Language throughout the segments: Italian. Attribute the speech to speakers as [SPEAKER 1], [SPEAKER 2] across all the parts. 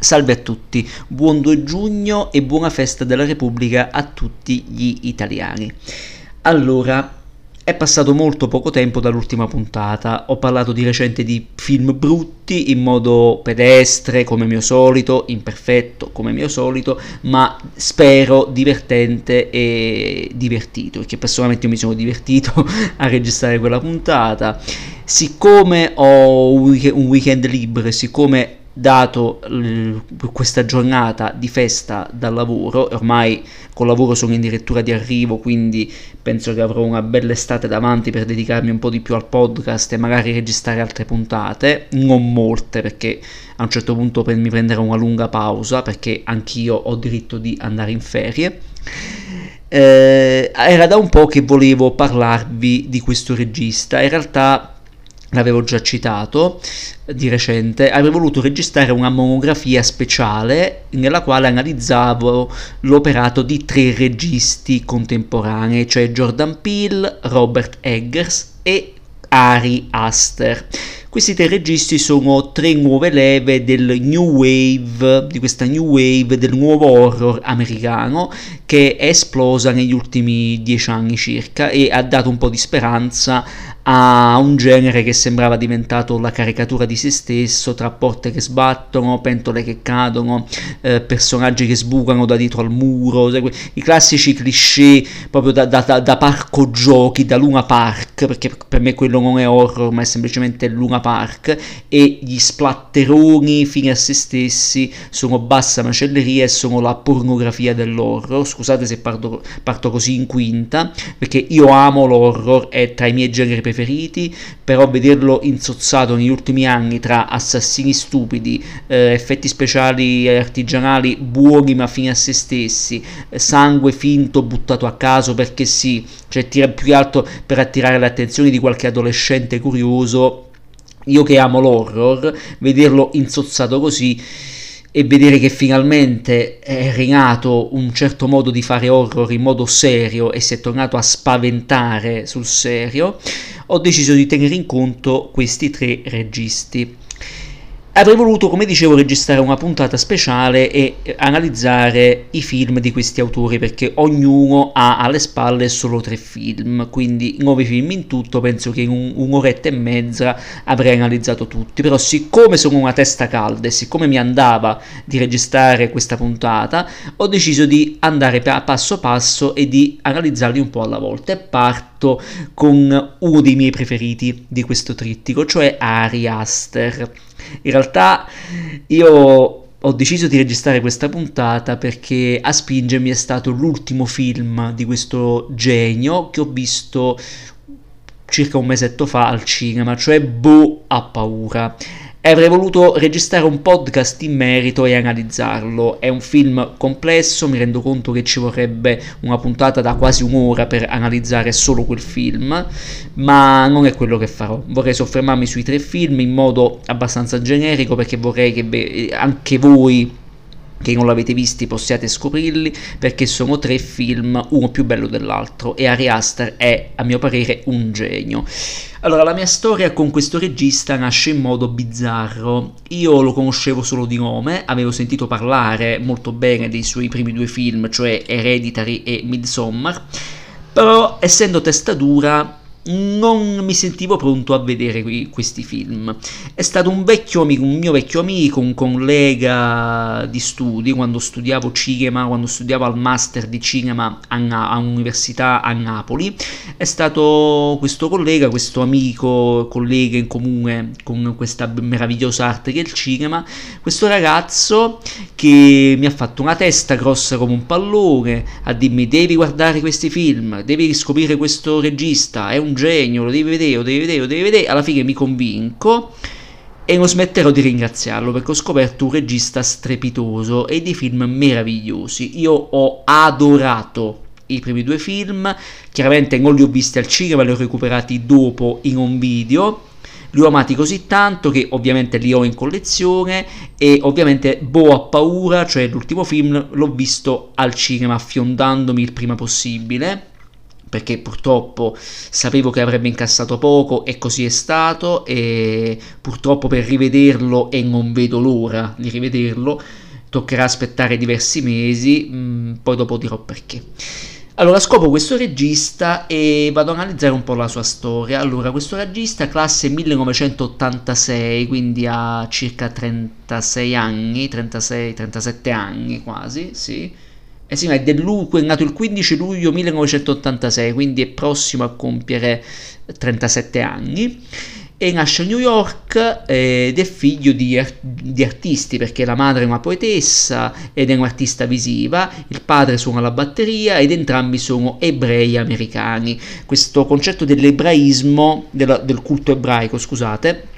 [SPEAKER 1] Salve a tutti, buon 2 giugno e buona festa della Repubblica a tutti gli italiani. Allora, è passato molto poco tempo dall'ultima puntata, ho parlato di recente di film brutti in modo pedestre come mio solito, imperfetto come mio solito, ma spero divertente e divertito, perché personalmente io mi sono divertito a registrare quella puntata. Siccome ho un weekend libero e siccome dato l- questa giornata di festa dal lavoro, ormai col lavoro sono addirittura di arrivo, quindi penso che avrò una bella estate davanti per dedicarmi un po' di più al podcast e magari registrare altre puntate, non molte perché a un certo punto mi prenderò una lunga pausa perché anch'io ho diritto di andare in ferie. Eh, era da un po' che volevo parlarvi di questo regista, in realtà l'avevo già citato di recente, avrei voluto registrare una monografia speciale nella quale analizzavo l'operato di tre registi contemporanei, cioè Jordan Peele, Robert Eggers e Ari Aster. Questi tre registi sono tre nuove leve del new wave, di questa new wave del nuovo horror americano che è esplosa negli ultimi dieci anni circa e ha dato un po' di speranza a un genere che sembrava diventato la caricatura di se stesso, tra porte che sbattono, pentole che cadono, eh, personaggi che sbucano da dietro al muro, i classici cliché proprio da, da, da, parco giochi, da Luna Park, perché per me quello non è horror ma è semplicemente Luna Park, e gli splatteroni fine a se stessi sono bassa macelleria e sono la pornografia dell'horror, scusate se parto, parto così in quinta, perché io amo l'horror, è tra i miei generi preferiti, preferiti, però vederlo insozzato negli ultimi anni tra assassini stupidi, eh, effetti speciali artigianali buoni ma fini a se stessi, eh, sangue finto buttato a caso perché sì, cioè tira più altro per attirare l'attenzione di qualche adolescente curioso. Io che amo l'horror, vederlo insozzato così e vedere che finalmente è rinato un certo modo di fare horror in modo serio e si è tornato a spaventare sul serio, ho deciso di tenere in conto questi tre registi. Avrei voluto, come dicevo, registrare una puntata speciale e analizzare i film di questi autori perché ognuno ha alle spalle solo tre film, quindi nove film in tutto, penso che in un, un'oretta e mezza avrei analizzato tutti, però siccome sono una testa calda e siccome mi andava di registrare questa puntata, ho deciso di andare passo passo e di analizzarli un po' alla volta e parto con uno dei miei preferiti di questo trittico, cioè Ari Aster. In realtà io ho deciso di registrare questa puntata perché a spingermi è stato l'ultimo film di questo genio che ho visto circa un mesetto fa al cinema, cioè Bo ha paura avrei voluto registrare un podcast in merito e analizzarlo. È un film complesso, mi rendo conto che ci vorrebbe una puntata da quasi un'ora per analizzare solo quel film, ma non è quello che farò. Vorrei soffermarmi sui tre film in modo abbastanza generico perché vorrei che beh, anche voi che non l'avete visti possiate scoprirli perché sono tre film, uno più bello dell'altro e Ari Aster è a mio parere un genio. Allora, la mia storia con questo regista nasce in modo bizzarro. Io lo conoscevo solo di nome, avevo sentito parlare molto bene dei suoi primi due film, cioè Hereditary e Midsommar, però essendo testa dura non mi sentivo pronto a vedere questi film. È stato un vecchio amico, un mio vecchio amico, un collega di studi, quando studiavo cinema, quando studiavo al master di cinema all'università a Napoli, è stato questo collega, questo amico, collega in comune con questa meravigliosa arte che è il cinema, questo ragazzo che mi ha fatto una testa grossa come un pallone, a dirmi devi guardare questi film, devi riscoprire questo regista, è un genio, lo devi vedere, lo devi vedere, lo devi vedere, alla fine mi convinco e non smetterò di ringraziarlo perché ho scoperto un regista strepitoso e dei film meravigliosi. Io ho adorato i primi due film, chiaramente non li ho visti al cinema, li ho recuperati dopo in un video. Li ho amati così tanto che ovviamente li ho in collezione e ovviamente Bo ha paura, cioè l'ultimo film l'ho visto al cinema fiondandomi il prima possibile perché purtroppo sapevo che avrebbe incassato poco e così è stato e purtroppo per rivederlo e non vedo l'ora di rivederlo toccherà aspettare diversi mesi, mh, mm, poi dopo dirò perché. Allora scopro questo regista e vado ad analizzare un po' la sua storia. Allora, questo regista classe 1986, quindi ha circa 36 anni, 36, 37 anni quasi, sì. Eh sì, ma è, del, è nato il 15 luglio 1986, quindi è prossimo a compiere 37 anni e nasce a New York ed è figlio di, di, artisti perché la madre è una poetessa ed è un'artista visiva, il padre suona la batteria ed entrambi sono ebrei americani. Questo concetto dell'ebraismo, della, del culto ebraico, scusate,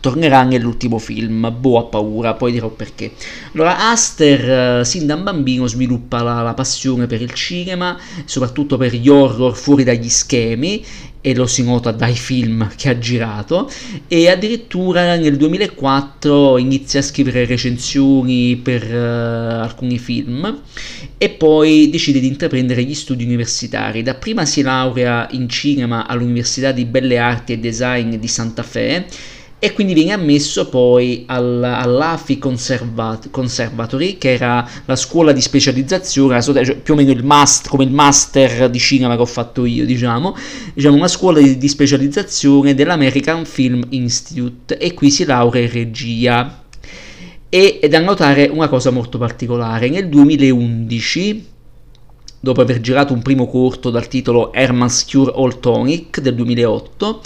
[SPEAKER 1] tornerà nell'ultimo film, Boh ha paura, poi dirò perché. Allora, Aster eh, sin da bambino sviluppa la, la, passione per il cinema, soprattutto per gli horror fuori dagli schemi, e lo si nota dai film che ha girato, e addirittura nel 2004 inizia a scrivere recensioni per uh, alcuni film e poi decide di intraprendere gli studi universitari. Dapprima si laurea in cinema all'Università di Belle Arti e Design di Santa Fe, e quindi viene ammesso poi al, all'AFI Conservat- Conservatory, che era la scuola di specializzazione, cioè più o meno il master, come il master di cinema che ho fatto io, diciamo, diciamo una scuola di, di specializzazione dell'American Film Institute e qui si laurea in regia. E è da notare una cosa molto particolare, nel 2011 dopo aver girato un primo corto dal titolo Herman's Cure All Tonic del 2008,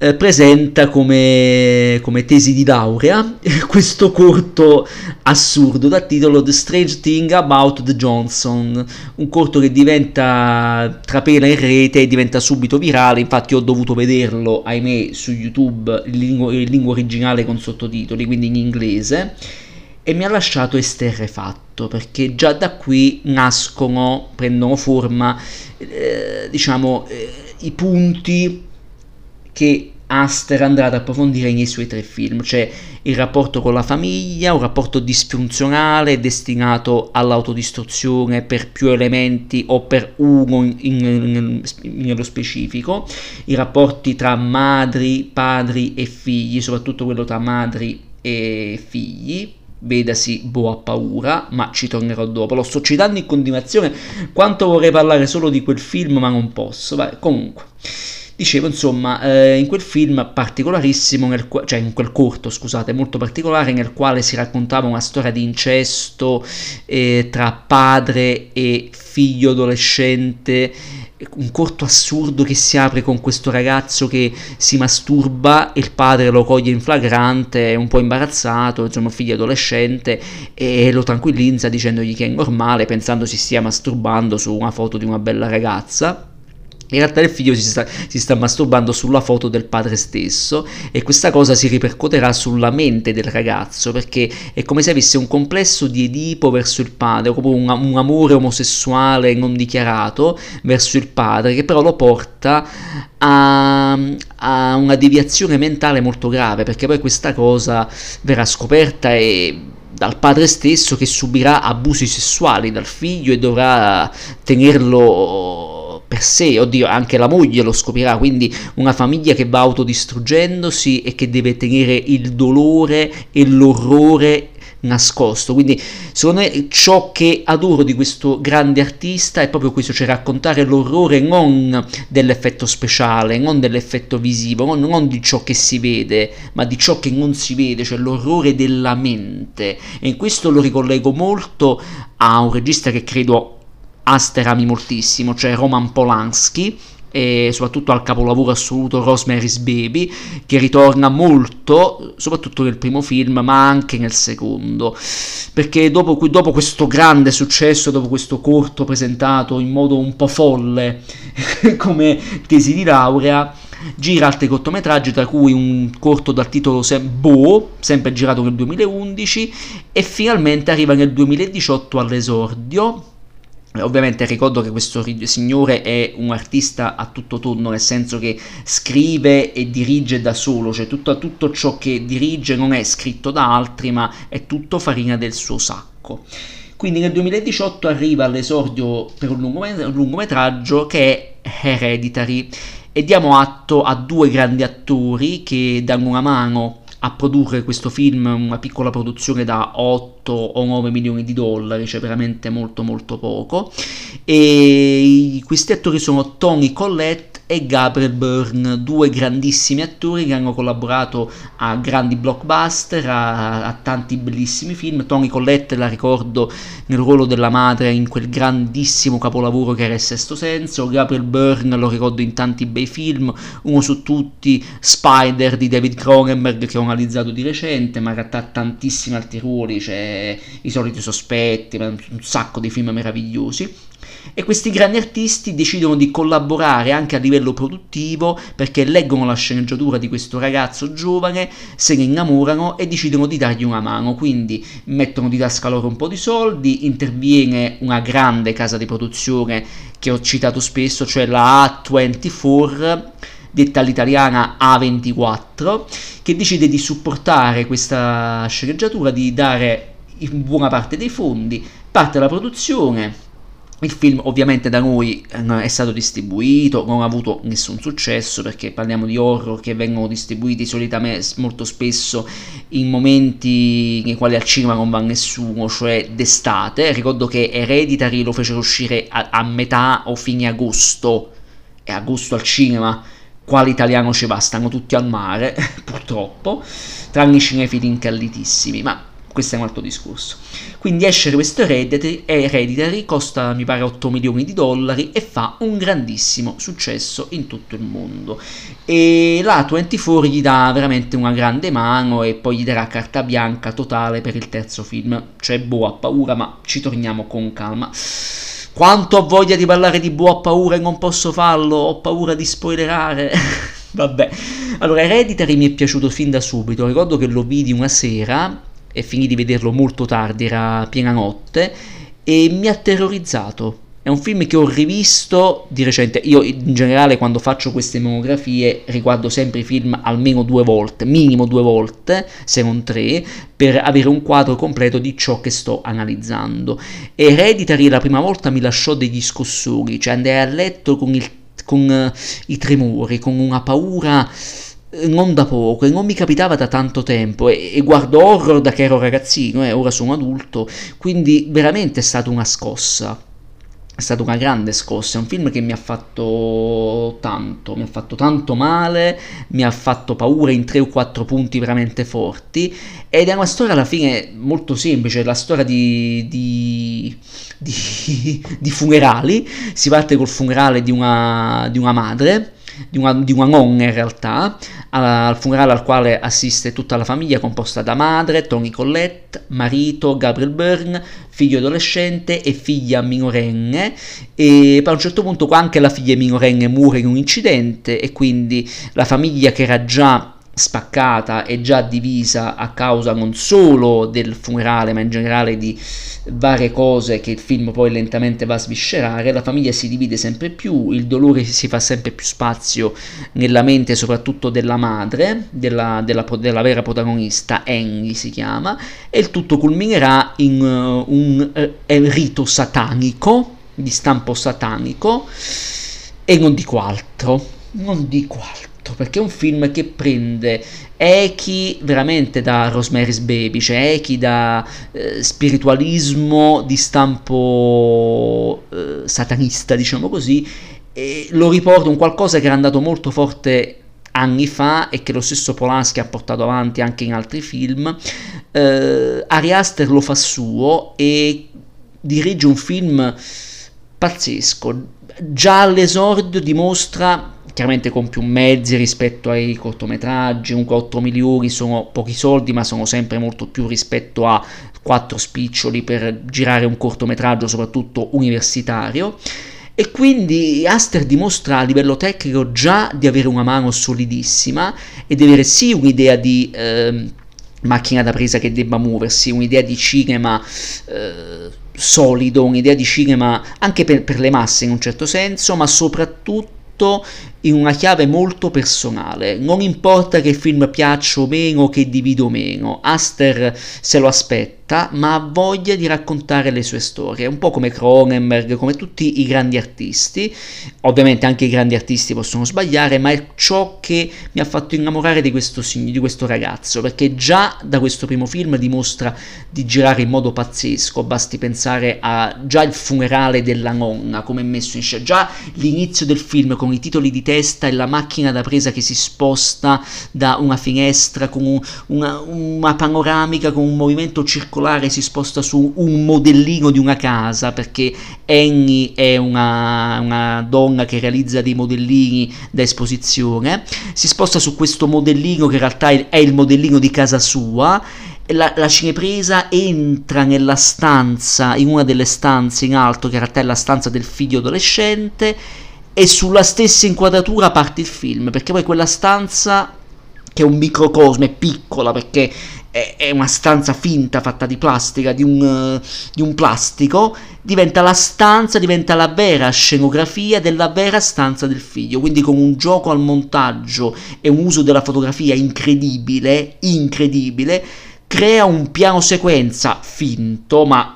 [SPEAKER 1] eh, presenta come, come, tesi di laurea questo corto assurdo dal titolo The Strange Thing About the Johnson, un corto che diventa trapela in rete e diventa subito virale, infatti ho dovuto vederlo, ahimè, su YouTube in lingua, in lingua originale con sottotitoli, quindi in inglese, e mi ha lasciato esterrefatto perché già da qui nascono, prendono forma, eh, diciamo, eh, i punti che Aster andrà ad approfondire nei suoi tre film, cioè il rapporto con la famiglia, un rapporto disfunzionale destinato all'autodistruzione per più elementi o per uno in, in, in, nello specifico, i rapporti tra madri, padri e figli, soprattutto quello tra madri e figli, vedasi Boa Paura, ma ci tornerò dopo. Lo sto citando in continuazione quanto vorrei parlare solo di quel film, ma non posso. Vai, comunque. Dicevo, insomma, eh, in quel film particolarissimo, nel, cioè in quel corto, scusate, molto particolare, nel quale si raccontava una storia di incesto eh, tra padre e figlio adolescente, un corto assurdo che si apre con questo ragazzo che si masturba e il padre lo coglie in flagrante, è un po' imbarazzato, insomma, figlio adolescente, e lo tranquillizza dicendogli che è normale, pensando si stia masturbando su una foto di una bella ragazza in realtà il figlio si sta, si sta, masturbando sulla foto del padre stesso e questa cosa si ripercuoterà sulla mente del ragazzo perché è come se avesse un complesso di Edipo verso il padre, o come un, un amore omosessuale non dichiarato verso il padre che però lo porta a, a una deviazione mentale molto grave perché poi questa cosa verrà scoperta e dal padre stesso che subirà abusi sessuali dal figlio e dovrà tenerlo per sé, oddio, anche la moglie lo scoprirà, quindi una famiglia che va autodistruggendosi e che deve tenere il dolore e l'orrore nascosto. Quindi, secondo me, ciò che adoro di questo grande artista è proprio questo, cioè raccontare l'orrore non dell'effetto speciale, non dell'effetto visivo, non, non di ciò che si vede, ma di ciò che non si vede, cioè l'orrore della mente. E in questo lo ricollego molto a un regista che credo Aster ami moltissimo, cioè Roman Polanski e soprattutto al capolavoro assoluto Rosemary's Baby che ritorna molto soprattutto nel primo film ma anche nel secondo. Perché dopo, dopo questo grande successo dopo questo corto presentato in modo un po' folle come tesi di laurea gira altri cortometraggi tra cui un corto dal titolo Sem- Bo sempre girato nel 2011 e finalmente arriva nel 2018 all'esordio Ovviamente ricordo che questo signore è un artista a tutto tondo, nel senso che scrive e dirige da solo, cioè tutto, tutto ciò che dirige non è scritto da altri, ma è tutto farina del suo sacco. Quindi nel 2018 arriva all'esordio per un, lungometraggio che è Hereditary e diamo atto a due grandi attori che danno una mano a produrre questo film, una piccola produzione da 8 o 9 milioni di dollari, cioè veramente molto molto poco. E questi attori sono Tony Collette e Gabriel Byrne, due grandissimi attori che hanno collaborato a grandi blockbuster, a, a, tanti bellissimi film. Tony Collette la ricordo nel ruolo della madre in quel grandissimo capolavoro che era Il Sesto Senso, Gabriel Byrne lo ricordo in tanti bei film, uno su tutti Spider di David Cronenberg che ho analizzato di recente, ma in realtà tantissimi altri ruoli, c'è I Soliti Sospetti, un sacco di film meravigliosi e questi grandi artisti decidono di collaborare anche a livello produttivo perché leggono la sceneggiatura di questo ragazzo giovane, se ne innamorano e decidono di dargli una mano, quindi mettono di tasca loro un po' di soldi, interviene una grande casa di produzione che ho citato spesso, cioè la A24 detta all'italiana A24, che decide di supportare questa sceneggiatura, di dare in buona parte dei fondi, parte la produzione, il film ovviamente da noi eh, è stato distribuito, non ha avuto nessun successo perché parliamo di horror che vengono distribuiti solitamente molto spesso in momenti nei quali al cinema non va nessuno, cioè d'estate. Ricordo che Hereditary lo fecero uscire a, a metà o fine agosto, e agosto al cinema quale italiano ci va, stanno tutti al mare, purtroppo, tranne i cinefili incallitissimi, ma questo è un altro discorso. Quindi esce questo Hereditary, Hereditary costa mi pare 8 milioni di dollari e fa un grandissimo successo in tutto il mondo. E la 24 gli dà veramente una grande mano e poi gli darà carta bianca totale per il terzo film. Cioè, boh, ha paura, ma ci torniamo con calma. Quanto ho voglia di parlare di boh, ha paura e non posso farlo, ho paura di spoilerare. Vabbè, allora Hereditary mi è piaciuto fin da subito. Ricordo che lo vidi una sera e finì di vederlo molto tardi, era piena notte, e mi ha terrorizzato. È un film che ho rivisto di recente. Io in generale quando faccio queste monografie riguardo sempre i film almeno due volte, minimo due volte, se non tre, per avere un quadro completo di ciò che sto analizzando. Hereditary la prima volta mi lasciò degli scossoni, cioè andai a letto con, il, con uh, i tremori, con una paura non da poco e non mi capitava da tanto tempo e, e guardo horror da che ero ragazzino e ora sono adulto, quindi veramente è stata una scossa. È stata una grande scossa, è un film che mi ha fatto tanto, mi ha fatto tanto male, mi ha fatto paura in tre o quattro punti veramente forti ed è una storia alla fine molto semplice, la storia di, di, di, di funerali, si parte col funerale di una, di una madre di una, di una nonna in realtà, al funerale al quale assiste tutta la famiglia composta da madre, Tony Collette, marito, Gabriel Byrne, figlio adolescente e figlia minorenne. E poi a un certo punto anche la figlia minorenne muore in un incidente e quindi la famiglia che era già spaccata e già divisa a causa non solo del funerale ma in generale di varie cose che il film poi lentamente va a sviscerare, la famiglia si divide sempre più, il dolore si fa sempre più spazio nella mente soprattutto della madre, della, della, della vera protagonista, Annie si chiama, e il tutto culminerà in uh, un uh, rito satanico, di stampo satanico, e non dico altro, non dico altro perché è un film che prende echi veramente da Rosemary's Baby, cioè echi da eh, spiritualismo di stampo eh, satanista, diciamo così, e lo riporta un qualcosa che era andato molto forte anni fa e che lo stesso Polanski ha portato avanti anche in altri film. Eh, Ari Aster lo fa suo e dirige un film pazzesco. Già all'esordio dimostra chiaramente con più mezzi rispetto ai cortometraggi, comunque 8 milioni sono pochi soldi ma sono sempre molto più rispetto a 4 spiccioli per girare un cortometraggio soprattutto universitario. E quindi Aster dimostra a livello tecnico già di avere una mano solidissima e di avere sì un'idea di eh, macchina da presa che debba muoversi, un'idea di cinema eh, solido, un'idea di cinema anche per, per le masse in un certo senso, ma soprattutto tutto in una chiave molto personale. Non importa che il film piaccia o meno, che divido o meno, Aster se lo aspetta fretta, ma ha voglia di raccontare le sue storie, un po' come Cronenberg, come tutti i grandi artisti, ovviamente anche i grandi artisti possono sbagliare, ma è ciò che mi ha fatto innamorare di questo, di questo ragazzo, perché già da questo primo film dimostra di girare in modo pazzesco, basti pensare a già il funerale della nonna, come è messo in scena, già l'inizio del film con i titoli di testa e la macchina da presa che si sposta da una finestra con un, una, una panoramica con un movimento circolare si sposta su un modellino di una casa perché Annie è una, una donna che realizza dei modellini da esposizione. Si sposta su questo modellino che in realtà è il modellino di casa sua. La, la, cinepresa entra nella stanza, in una delle stanze in alto, che in realtà è la stanza del figlio adolescente, e sulla stessa inquadratura parte il film, perché poi quella stanza che è un microcosmo, è piccola perché è, è una stanza finta fatta di plastica, di un, uh, di un plastico, diventa la stanza, diventa la vera scenografia della vera stanza del figlio, quindi con un gioco al montaggio e un uso della fotografia incredibile, incredibile, crea un piano sequenza finto, ma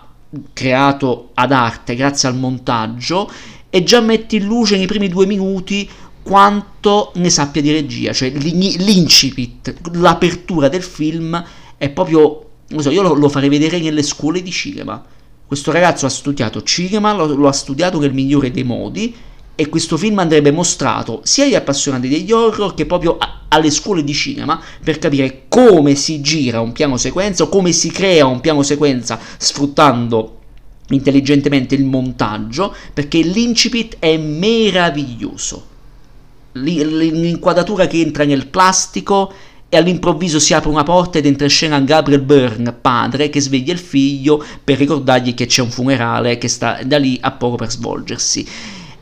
[SPEAKER 1] creato ad arte grazie al montaggio e già metti in luce nei primi due minuti quanto ne sappia di regia, cioè l'incipit, l'apertura del film è proprio, non so, io lo, lo farei vedere nelle scuole di cinema. Questo ragazzo ha studiato cinema, lo, lo ha studiato nel migliore dei modi e questo film andrebbe mostrato sia agli appassionati degli horror che proprio a, alle scuole di cinema per capire come si gira un piano sequenza o come si crea un piano sequenza sfruttando intelligentemente il montaggio perché l'incipit è meraviglioso l'inquadratura che entra nel plastico e all'improvviso si apre una porta ed entra in scena Gabriel Byrne, padre, che sveglia il figlio per ricordargli che c'è un funerale che sta da lì a poco per svolgersi.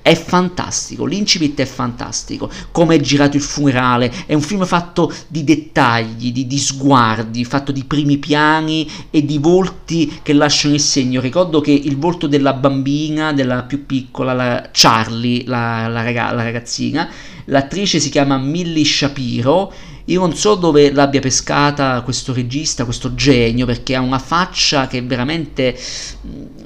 [SPEAKER 1] È fantastico, l'incipit è fantastico, come è girato il funerale, è un film fatto di dettagli, di, di, sguardi, fatto di primi piani e di volti che lasciano il segno. Ricordo che il volto della bambina, della più piccola, la Charlie, la, la, ragaz- la ragazzina, l'attrice si chiama Millie Shapiro io non so dove l'abbia pescata questo regista, questo genio, perché ha una faccia che è veramente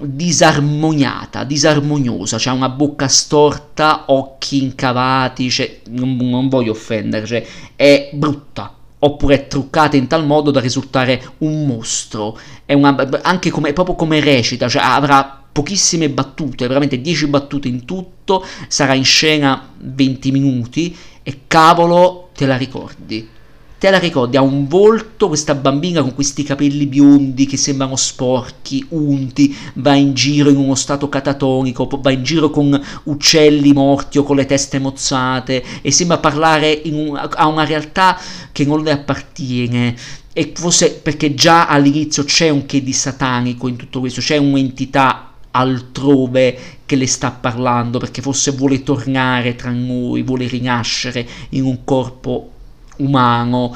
[SPEAKER 1] disarmoniata, disarmoniosa, cioè una bocca storta, occhi incavati, cioè, non, non voglio offendere, cioè, è brutta oppure è truccata in tal modo da risultare un mostro. È una, anche come, proprio come recita, cioè avrà pochissime battute, veramente 10 battute in tutto, sarà in scena 20 minuti e cavolo te la ricordi te la ricordi, ha un volto questa bambina con questi capelli biondi che sembrano sporchi, unti, va in giro in uno stato catatonico, va in giro con uccelli morti o con le teste mozzate e sembra parlare un, a una realtà che non le appartiene. E forse perché già all'inizio c'è un che di satanico in tutto questo, c'è un'entità altrove che le sta parlando perché forse vuole tornare tra noi, vuole rinascere in un corpo umano.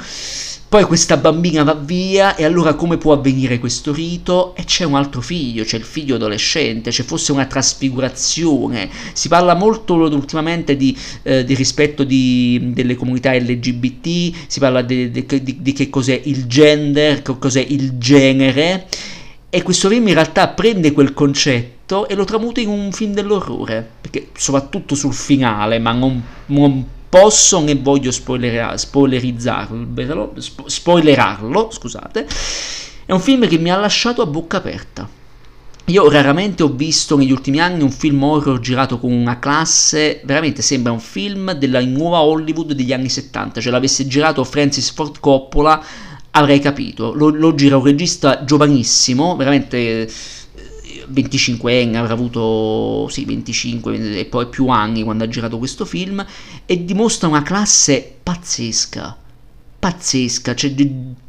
[SPEAKER 1] Poi questa bambina va via e allora come può avvenire questo rito? E c'è un altro figlio, c'è il figlio adolescente, c'è forse una trasfigurazione. Si parla molto ultimamente di, eh, di rispetto di, delle comunità LGBT, si parla di, di che cos'è il gender, che cos'è il genere. E questo film in realtà prende quel concetto e lo tramuta in un film dell'orrore, perché soprattutto sul finale, ma non, non posso né voglio spoiler- spoilerizzarlo, spo- spoilerarlo, scusate, è un film che mi ha lasciato a bocca aperta. Io raramente ho visto negli ultimi anni un film horror girato con una classe, veramente sembra un film della nuova Hollywood degli anni 70, cioè l'avesse girato Francis Ford Coppola avrei capito, lo, lo gira un regista giovanissimo, veramente 25enne, avrà avuto sì, 25 e poi più anni quando ha girato questo film e dimostra una classe pazzesca. Pazzesca, cioè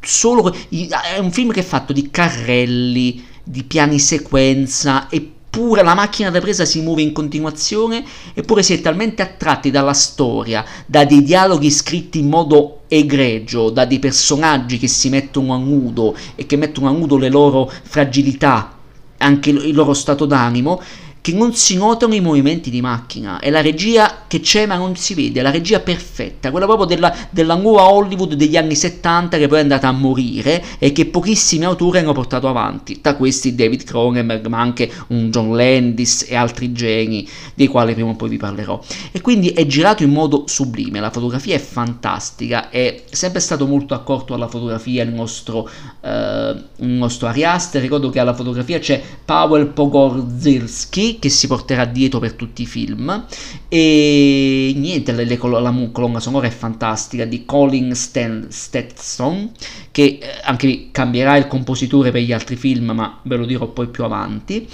[SPEAKER 1] solo è un film che è fatto di carrelli, di piani sequenza eppure la macchina da presa si muove in continuazione, eppure si è talmente attratti dalla storia, da dei dialoghi scritti in modo egregio, da dei personaggi che si mettono a nudo e che mettono a nudo le loro fragilità, anche il loro stato d'animo, che non si notano i movimenti di macchina, è la regia che c'è ma non si vede, è la regia perfetta, quella proprio della, della nuova Hollywood degli anni 70 che poi è andata a morire e che pochissimi autori hanno portato avanti, tra questi David Cronenberg ma anche un John Landis e altri geni dei quali prima o poi vi parlerò. E quindi è girato in modo sublime, la fotografia è fantastica, è sempre stato molto accorto alla fotografia il nostro, eh, il nostro Ari Aster, ricordo che alla fotografia c'è Paweł Pogorzelski che si porterà dietro per tutti i film. E niente, la, la, la colonna sonora è fantastica di Colin Stan, Stetson che eh, anche cambierà il compositore per gli altri film ma ve lo dirò poi più avanti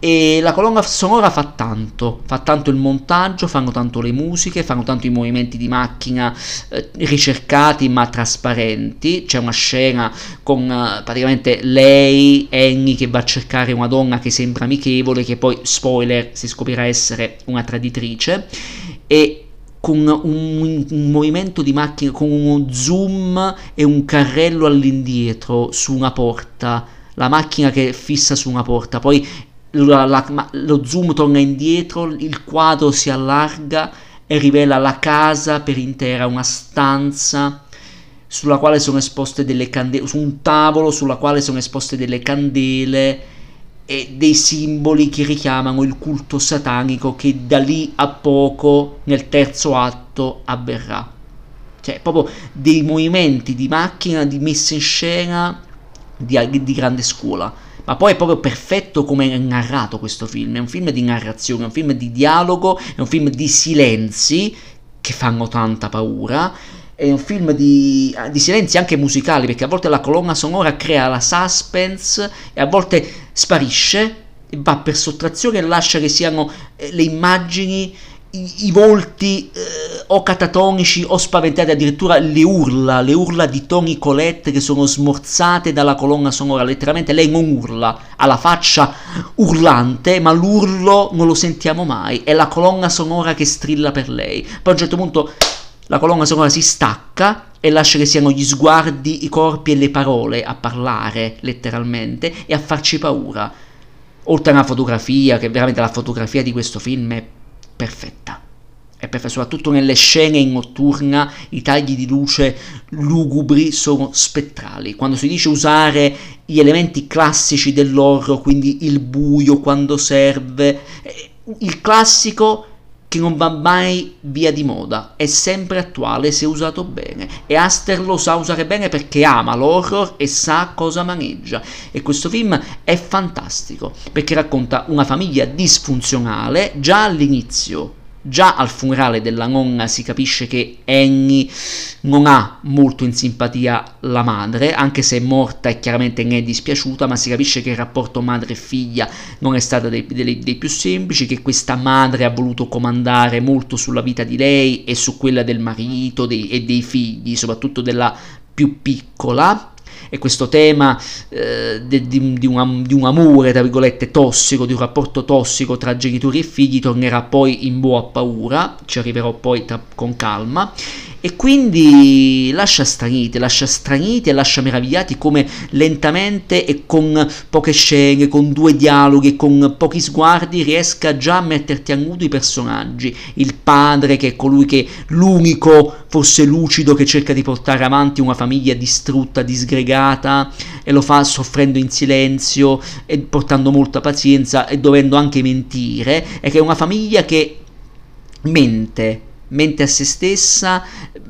[SPEAKER 1] e la colonna sonora fa tanto, fa tanto il montaggio, fanno tanto le musiche, fanno tanto i movimenti di macchina eh, ricercati ma trasparenti. C'è una scena con eh, praticamente lei, Annie, che va a cercare una donna che sembra amichevole, che poi, spoiler, si scoprirà essere una traditrice. E con un, un, movimento di macchina, con uno zoom e un carrello all'indietro su una porta, la macchina che fissa su una porta, poi la, la, lo zoom torna indietro, il quadro si allarga e rivela la casa per intera, una stanza sulla quale sono esposte delle candele, su un tavolo sulla quale sono esposte delle candele e dei simboli che richiamano il culto satanico che da lì a poco nel terzo atto avverrà. Cioè, proprio dei movimenti di macchina, di messa in scena di, di grande scuola ma poi è proprio perfetto come è narrato questo film, è un film di narrazione, è un film di dialogo, è un film di silenzi che fanno tanta paura, è un film di, di, silenzi anche musicali, perché a volte la colonna sonora crea la suspense e a volte sparisce, va per sottrazione e lascia che siano eh, le immagini i, i volti eh, o catatonici o spaventati, addirittura le urla, le urla di Tony Colette che sono smorzate dalla colonna sonora, letteralmente lei non urla, ha la faccia urlante, ma l'urlo non lo sentiamo mai, è la colonna sonora che strilla per lei. Poi a un certo punto la colonna sonora si stacca e lascia che siano gli sguardi, i corpi e le parole a parlare letteralmente e a farci paura. Oltre a una fotografia, che veramente la fotografia di questo film è perfetta. È perfetta, soprattutto nelle scene in notturna i tagli di luce lugubri sono spettrali. Quando si dice usare gli elementi classici dell'horror, quindi il buio quando serve, eh, il classico che non va mai via di moda, è sempre attuale se usato bene. E Aster lo sa usare bene perché ama l'horror e sa cosa maneggia. E questo film è fantastico perché racconta una famiglia disfunzionale già all'inizio Già al funerale della nonna si capisce che Annie non ha molto in simpatia la madre, anche se è morta e chiaramente ne è dispiaciuta, ma si capisce che il rapporto madre figlia non è stato dei, dei, dei più semplici, che questa madre ha voluto comandare molto sulla vita di lei e su quella del marito dei, e dei figli, soprattutto della più piccola e questo tema eh, di, di, un, di, un, amore, tra virgolette, tossico, di un rapporto tossico tra genitori e figli tornerà poi in boa paura, ci arriverò poi tra, con calma, e quindi lascia straniti, lascia straniti e lascia meravigliati come lentamente e con poche scene, con due dialoghi, con pochi sguardi riesca già a metterti a nudo i personaggi, il padre che è colui che l'unico forse lucido che cerca di portare avanti una famiglia distrutta, disgregata e lo fa soffrendo in silenzio e portando molta pazienza e dovendo anche mentire, e che è una famiglia che mente mente a se stessa,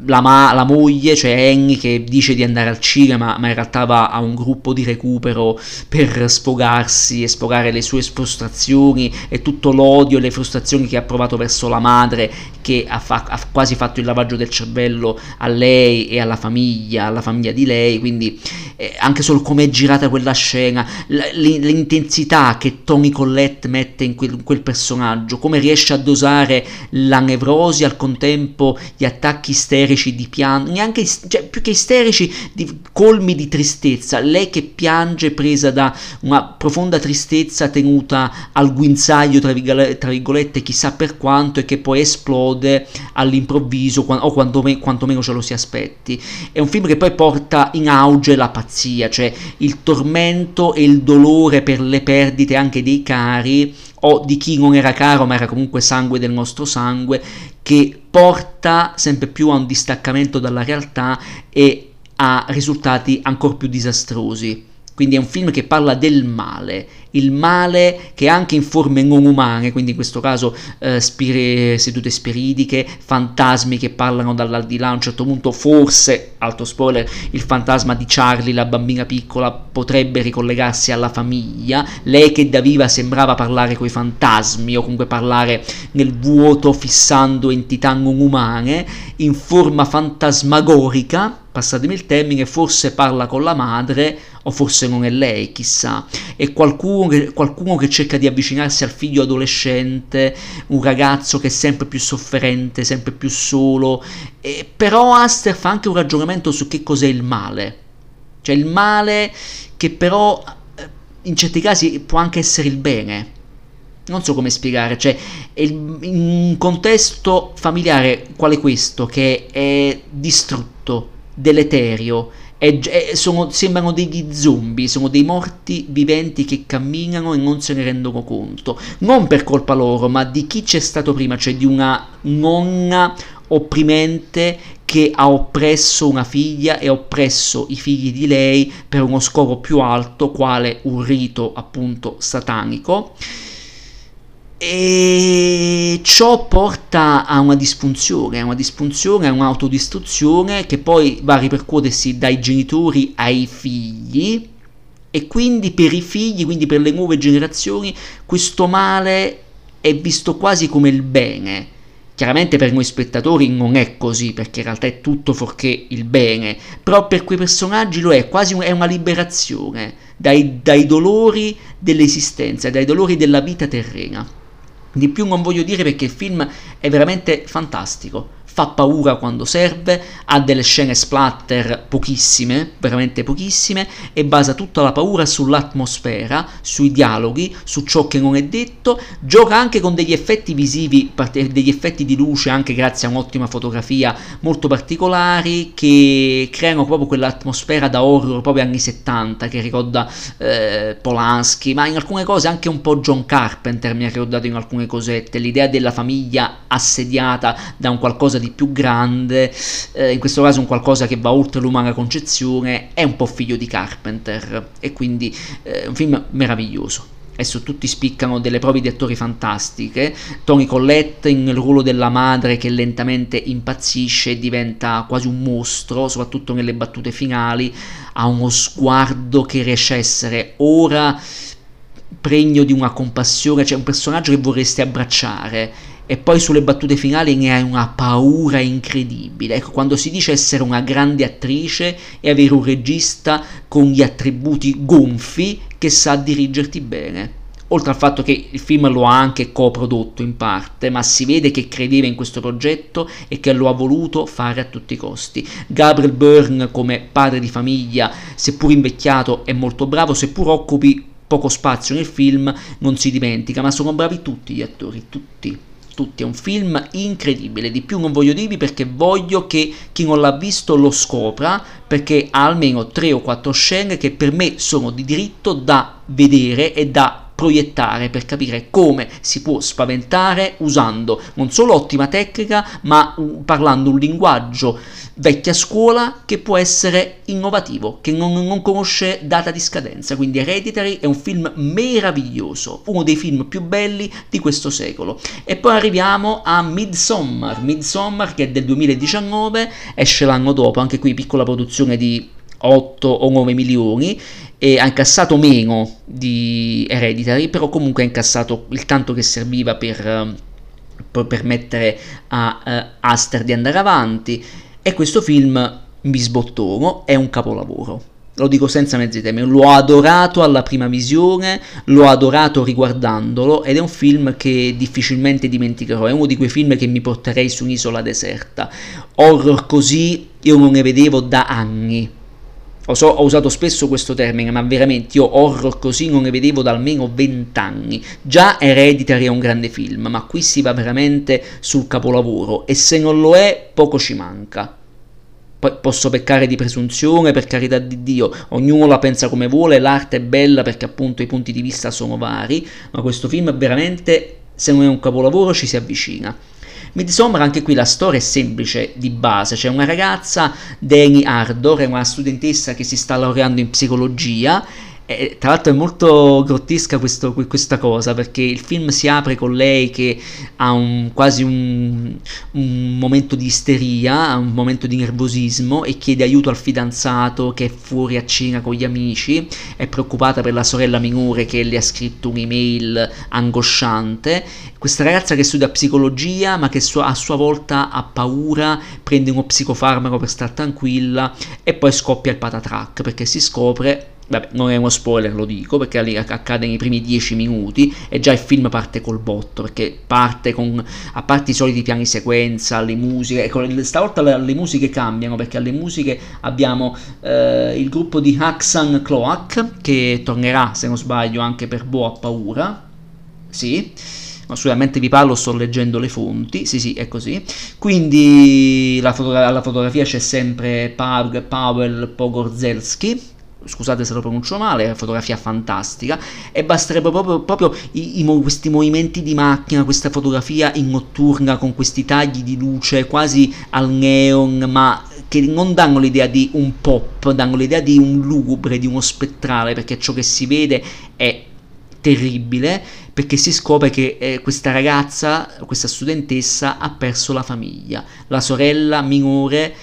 [SPEAKER 1] la, ma- la, moglie, cioè Annie, che dice di andare al cinema, ma in realtà va a un gruppo di recupero per sfogarsi e sfogare le sue frustrazioni e tutto l'odio e le frustrazioni che ha provato verso la madre, che ha, fa- ha quasi fatto il lavaggio del cervello a lei e alla famiglia, alla famiglia di lei, quindi eh, anche solo come è girata quella scena, l- l'intensità che Tony Collette mette in quel, in quel personaggio, come riesce a dosare la nevrosi al contrario contempo gli attacchi isterici di pianto, neanche cioè, più che isterici, di, colmi di tristezza. Lei che piange presa da una profonda tristezza tenuta al guinzaglio, tra tra virgolette chissà per quanto, e che poi esplode all'improvviso o quantomeno, quantomeno ce lo si aspetti. È un film che poi porta in auge la pazzia, cioè il tormento e il dolore per le perdite anche dei cari o di chi non era caro ma era comunque sangue del nostro sangue, che porta sempre più a un distaccamento dalla realtà e a risultati ancora più disastrosi. Quindi è un film che parla del male, il male che anche in forme non umane, quindi in questo caso eh, spire, sedute spiridiche, fantasmi che parlano dall'aldilà, a un certo punto forse, alto spoiler, il fantasma di Charlie, la bambina piccola, potrebbe ricollegarsi alla famiglia, lei che da viva sembrava parlare coi fantasmi o comunque parlare nel vuoto fissando entità non umane, in forma fantasmagorica, passatemi il termine, forse parla con la madre o forse non è lei, chissà, è qualcuno che, qualcuno che cerca di avvicinarsi al figlio adolescente, un ragazzo che è sempre più sofferente, sempre più solo, e, però Aster fa anche un ragionamento su che cos'è il male, cioè il male che però eh, in certi casi può anche essere il bene. Non so come spiegare, cioè in un contesto familiare quale questo, che è distrutto, deleterio, e, e sono, sembrano degli zombie, sono dei morti viventi che camminano e non se ne rendono conto. Non per colpa loro, ma di chi c'è stato prima, cioè di una nonna opprimente che ha oppresso una figlia e ha oppresso i figli di lei per uno scopo più alto, quale un rito appunto satanico e ciò porta a una disfunzione, a una disfunzione, a un'autodistruzione che poi va a ripercuotersi dai genitori ai figli e quindi per i figli, quindi per le nuove generazioni, questo male è visto quasi come il bene. Chiaramente per noi spettatori non è così, perché in realtà è tutto fuorché il bene, però per quei personaggi lo è, quasi è una liberazione dai, dai dolori dell'esistenza, dai dolori della vita terrena. Di più non voglio dire perché il film è veramente fantastico fa paura quando serve, ha delle scene splatter pochissime, veramente pochissime, e basa tutta la paura sull'atmosfera, sui dialoghi, su ciò che non è detto, gioca anche con degli effetti visivi, degli effetti di luce, anche grazie a un'ottima fotografia molto particolari, che creano proprio quell'atmosfera da horror proprio anni 70, che ricorda eh, Polanski, ma in alcune cose anche un po' John Carpenter mi ha ricordato in alcune cosette, l'idea della famiglia assediata da un qualcosa di di più grande, eh, in questo caso un qualcosa che va oltre l'umana concezione, è un po' figlio di Carpenter e quindi eh, un film meraviglioso. Adesso tutti spiccano delle prove di attori fantastiche. Tony Collette nel ruolo della madre che lentamente impazzisce e diventa quasi un mostro, soprattutto nelle battute finali. Ha uno sguardo che riesce a essere ora pregno di una compassione, cioè un personaggio che vorresti abbracciare e poi sulle battute finali ne hai una paura incredibile. Ecco, quando si dice essere una grande attrice e avere un regista con gli attributi gonfi che sa dirigerti bene. Oltre al fatto che il film lo ha anche coprodotto in parte, ma si vede che credeva in questo progetto e che lo ha voluto fare a tutti i costi. Gabriel Byrne come padre di famiglia, seppur invecchiato, è molto bravo, seppur occupi poco spazio nel film, non si dimentica, ma sono bravi tutti gli attori, tutti tutti, è un film incredibile, di più non voglio dirvi perché voglio che chi non l'ha visto lo scopra, perché ha almeno 3 o 4 scene che per me sono di diritto da vedere e da proiettare per capire come si può spaventare usando non solo ottima tecnica, ma parlando un linguaggio vecchia scuola che può essere innovativo, che non, non, conosce data di scadenza. Quindi Hereditary è un film meraviglioso, uno dei film più belli di questo secolo. E poi arriviamo a Midsommar, Midsommar che è del 2019, esce l'anno dopo, anche qui piccola produzione di 8 o 9 milioni e ha incassato meno di Hereditary, però comunque ha incassato il tanto che serviva per, eh, per permettere a uh, Aster di andare avanti e questo film Bisbottono è un capolavoro lo dico senza mezzi termini, l'ho adorato alla prima visione, l'ho adorato riguardandolo ed è un film che difficilmente dimenticherò, è uno di quei film che mi porterei su un'isola deserta. Horror così io non ne vedevo da anni. Lo so, ho usato spesso questo termine, ma veramente io horror così non ne vedevo da almeno vent'anni. Già Hereditary è un grande film, ma qui si va veramente sul capolavoro e se non lo è poco ci manca. Posso peccare di presunzione, per carità di Dio, ognuno la pensa come vuole, l'arte è bella perché appunto i punti di vista sono vari, ma questo film veramente, se non è un capolavoro, ci si avvicina. Midsommar anche qui la storia è semplice di base, c'è una ragazza, Dani Ardor, è una studentessa che si sta laureando in psicologia e, tra l'altro è molto grottesca questo, questa cosa perché il film si apre con lei che ha un, quasi un, un, momento di isteria, un momento di nervosismo e chiede aiuto al fidanzato che è fuori a cena con gli amici, è preoccupata per la sorella minore che le ha scritto un'email angosciante. Questa ragazza che studia psicologia ma che a sua volta ha paura, prende uno psicofarmaco per stare tranquilla e poi scoppia il patatrack perché si scopre Vabbè, non è uno spoiler, lo dico, perché accade nei primi dieci minuti e già il film parte col botto, perché parte con, a parte i soliti piani sequenza, le musiche, ecco, stavolta le, le musiche cambiano, perché alle musiche abbiamo eh, il gruppo di Haxan Cloak, che tornerà, se non sbaglio, anche per Boa Paura, sì, ma solamente vi parlo, sto leggendo le fonti, sì sì, è così. Quindi alla fotografia c'è sempre Pavel Pogorzelski, scusate se lo pronuncio male, fotografia fantastica, e basterebbe proprio, proprio i, i, questi movimenti di macchina, questa fotografia in notturna con questi tagli di luce quasi al neon, ma che non danno l'idea di un pop, danno l'idea di un lugubre, di uno spettrale, perché ciò che si vede è terribile perché si scopre che eh, questa ragazza, questa studentessa ha perso la famiglia, la sorella minore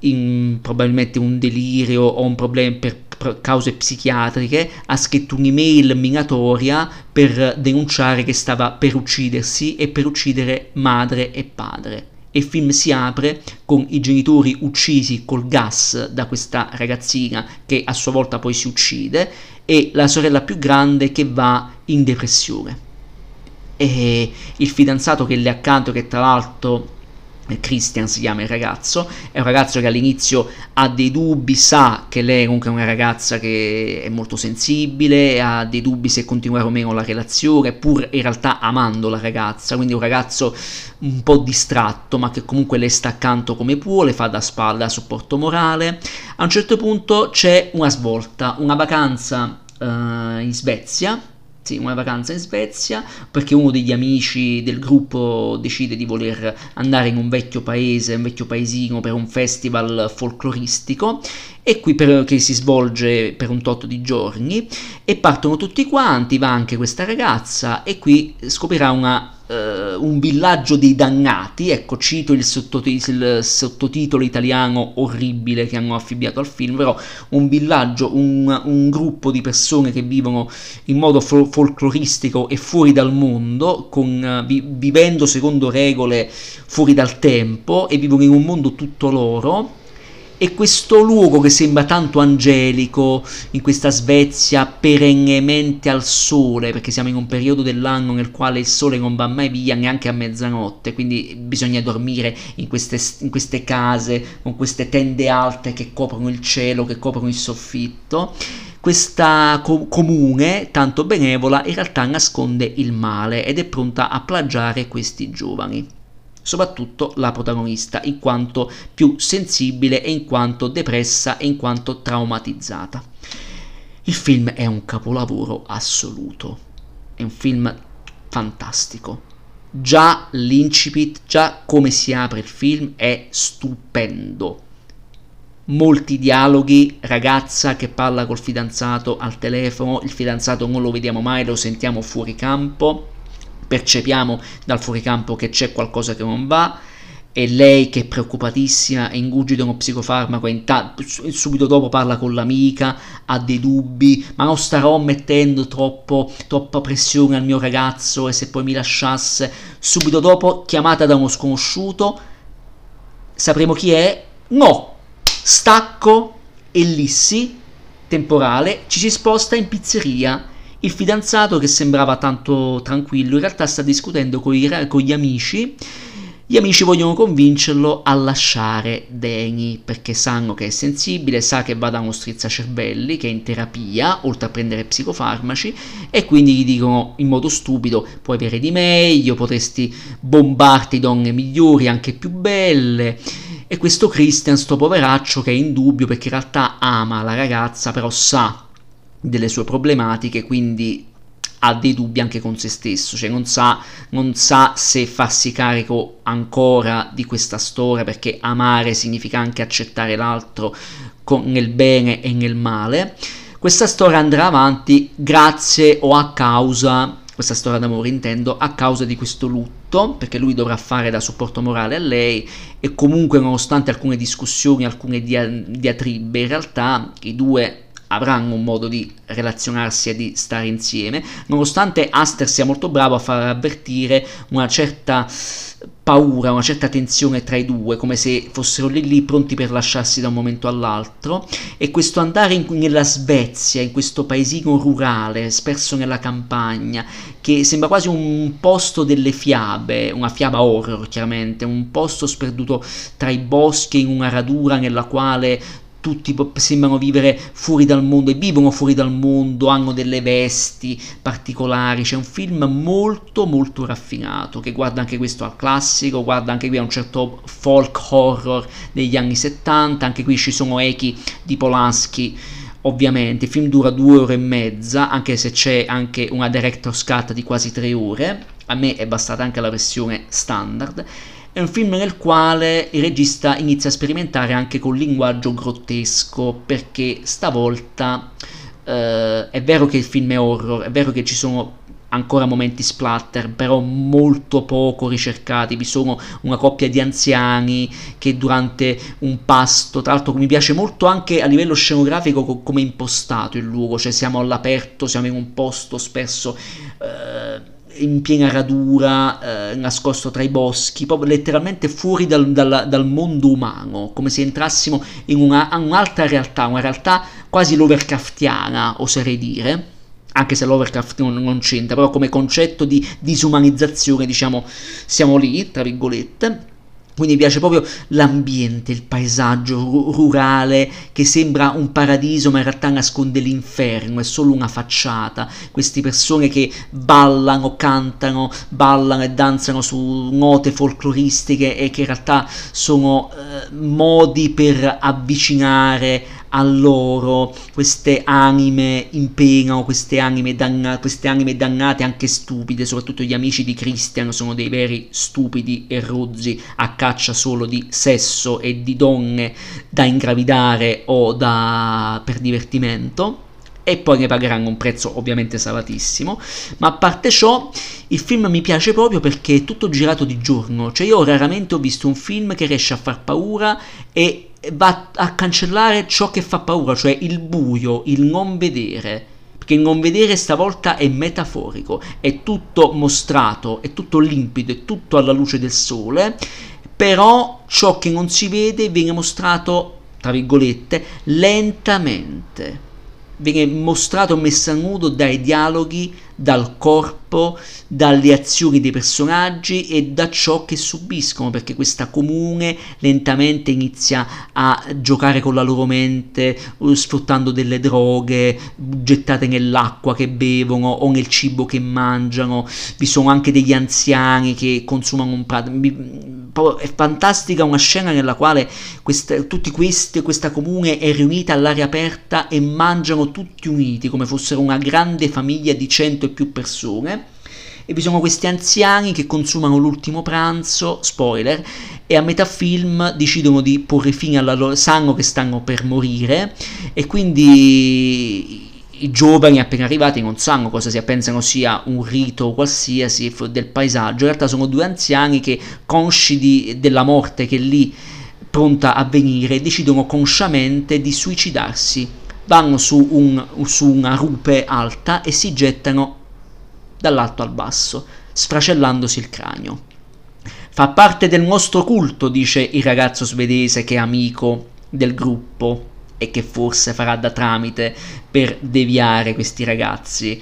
[SPEAKER 1] in probabilmente un delirio o un problema per cause psichiatriche, ha scritto un'email minatoria per denunciare che stava per uccidersi e per uccidere madre e padre. E il film si apre con i genitori uccisi col gas da questa ragazzina che a sua volta poi si uccide e la sorella più grande che va in depressione. E il fidanzato che le accanto, che tra l'altro Christian si chiama il ragazzo, è un ragazzo che all'inizio ha dei dubbi, sa che lei comunque è una ragazza che è molto sensibile, ha dei dubbi se continuare o meno la relazione, pur in realtà amando la ragazza, quindi un ragazzo un po' distratto, ma che comunque le sta accanto come può, le fa da spalla, da supporto morale. A un certo punto c'è una svolta, una vacanza uh, in Svezia, sì, una vacanza in Svezia perché uno degli amici del gruppo decide di voler andare in un vecchio paese, un vecchio paesino per un festival folcloristico e qui per, che si svolge per un tot di giorni. E partono tutti quanti, va anche questa ragazza e qui scoprirà una Uh, un villaggio dei dannati, ecco cito il, sottotit- il, sottotitolo italiano orribile che hanno affibbiato al film, però un villaggio, un, un gruppo di persone che vivono in modo fol- folcloristico e fuori dal mondo, con, vi- vivendo secondo regole fuori dal tempo e vivono in un mondo tutto loro e questo luogo che sembra tanto angelico in questa Svezia perennemente al sole, perché siamo in un periodo dell'anno nel quale il sole non va mai via neanche a mezzanotte, quindi bisogna dormire in queste, in queste case con queste tende alte che coprono il cielo, che coprono il soffitto. Questa co- comune, tanto benevola, in realtà nasconde il male ed è pronta a plagiare questi giovani soprattutto la protagonista, in quanto più sensibile e in quanto depressa e in quanto traumatizzata. Il film è un capolavoro assoluto, è un film fantastico. Già l'incipit, già come si apre il film è stupendo. Molti dialoghi, ragazza che parla col fidanzato al telefono, il fidanzato non lo vediamo mai, lo sentiamo fuori campo percepiamo dal fuoricampo che c'è qualcosa che non va e lei che è preoccupatissima e ingurgita uno psicofarmaco e ta- subito dopo parla con l'amica, ha dei dubbi, ma non starò mettendo troppo, troppa pressione al mio ragazzo e se poi mi lasciasse, subito dopo chiamata da uno sconosciuto, sapremo chi è? No! Stacco e lissi temporale ci si sposta in pizzeria. Il fidanzato che sembrava tanto tranquillo in realtà sta discutendo con, i, con gli amici gli amici vogliono convincerlo a lasciare Dani perché sanno che è sensibile, sa che va da uno strizzacervelli, che è in terapia, oltre a prendere psicofarmaci, e quindi gli dicono in modo stupido: puoi avere di meglio, potresti bombarti donne migliori, anche più belle. E questo Christian, sto poveraccio, che è in dubbio perché in realtà ama la ragazza, però sa delle sue problematiche, quindi ha dei dubbi anche con se stesso, cioè non sa, non sa se farsi carico ancora di questa storia, perché amare significa anche accettare l'altro con, nel bene e nel male. Questa storia andrà avanti grazie o a causa, questa storia d'amore intendo, a causa di questo lutto, perché lui dovrà fare da supporto morale a lei e comunque nonostante alcune discussioni, alcune diatribe, in realtà i due avranno un modo di relazionarsi e di stare insieme, nonostante Aster sia molto bravo a far avvertire una certa paura, una certa tensione tra i due, come se fossero lì lì pronti per lasciarsi da un momento all'altro, e questo andare in, nella Svezia, in questo paesino rurale, sperso nella campagna, che sembra quasi un posto delle fiabe, una fiaba horror chiaramente, un posto sperduto tra i boschi in una radura nella quale tutti sembrano vivere fuori dal mondo e vivono fuori dal mondo, hanno delle vesti particolari, c'è un film molto molto raffinato che guarda anche questo al classico, guarda anche qui a un certo folk horror degli anni 70, anche qui ci sono echi di Polanski ovviamente, il film dura due ore e mezza, anche se c'è anche una director's cut di quasi tre ore, a me è bastata anche la versione standard è un film nel quale il regista inizia a sperimentare anche col linguaggio grottesco, perché stavolta eh, è vero che il film è horror, è vero che ci sono ancora momenti splatter, però molto poco ricercati. Vi sono una coppia di anziani che durante un pasto, tra l'altro mi piace molto anche a livello scenografico come è impostato il luogo, cioè siamo all'aperto, siamo in un posto spesso... Eh, in piena radura, eh, nascosto tra i boschi, proprio letteralmente fuori dal, dal, dal mondo umano, come se entrassimo in una, un'altra realtà, una realtà quasi Lovercraftiana, oserei dire anche se l'Overcraft non, non, c'entra, però come concetto di disumanizzazione, diciamo, siamo lì, tra virgolette. Quindi mi piace proprio l'ambiente, il paesaggio rurale che sembra un paradiso ma in realtà nasconde l'inferno, è solo una facciata. Queste persone che ballano, cantano, ballano e danzano su note folcloristiche e che in realtà sono eh, modi per avvicinare a loro queste anime in pena o queste anime, danna- queste anime dannate anche stupide, soprattutto gli amici di Christian sono dei veri stupidi e rozzi a caccia solo di sesso e di donne da ingravidare o da... per divertimento e poi ne pagheranno un prezzo ovviamente salatissimo. Ma a parte ciò, il film mi piace proprio perché è tutto girato di giorno, cioè io raramente ho visto un film che riesce a far paura e va a cancellare ciò che fa paura, cioè il buio, il non vedere. Perché il non vedere stavolta è metaforico, è tutto mostrato, è tutto limpido, è tutto alla luce del sole, però ciò che non si vede viene mostrato, tra virgolette, lentamente viene mostrato messo a nudo dai dialoghi, dal corpo, dalle azioni dei personaggi e da ciò che subiscono, perché questa comune lentamente inizia a giocare con la loro mente, uh, sfruttando delle droghe gettate nell'acqua che bevono o nel cibo che mangiano. Vi sono anche degli anziani che consumano un prato. È fantastica una scena nella quale questa, tutti questi, questa comune è riunita all'aria aperta e mangiano tutti uniti come fossero una grande famiglia di 100 e più persone. E vi sono questi anziani che consumano l'ultimo pranzo, spoiler, e a metà film decidono di porre fine alla loro... sanno che stanno per morire. E quindi i giovani appena arrivati non sanno cosa sia, pensano sia un rito qualsiasi del paesaggio, in realtà sono due anziani che consci di, della morte che è lì pronta a venire decidono consciamente di suicidarsi vanno su, un, su una rupe alta e si gettano dall'alto al basso, sfracellandosi il cranio. Fa parte del nostro culto, dice il ragazzo svedese che è amico del gruppo e che forse farà da tramite per deviare questi ragazzi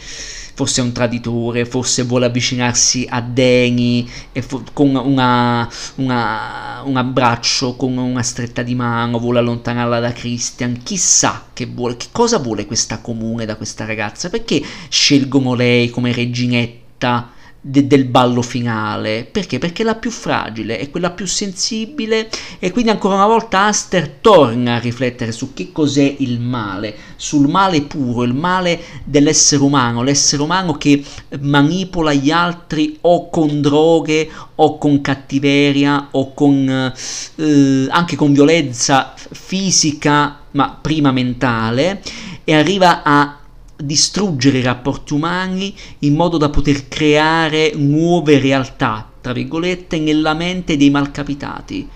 [SPEAKER 1] forse è un traditore, forse vuole avvicinarsi a Deni fo- con una, una, un abbraccio, con una stretta di mano, vuole allontanarla da Christian, chissà che, vuole, che cosa vuole questa comune da questa ragazza, perché scelgono lei come reginetta de- del ballo finale. Perché? Perché è la più fragile, è quella più sensibile e quindi ancora una volta Aster torna a riflettere su che cos'è il male, sul male puro, il male dell'essere umano, l'essere umano che manipola gli altri o con droghe o con cattiveria o con eh, anche con violenza fisica ma prima mentale e arriva a distruggere i rapporti umani in modo da poter creare nuove realtà, tra virgolette, nella mente dei malcapitati.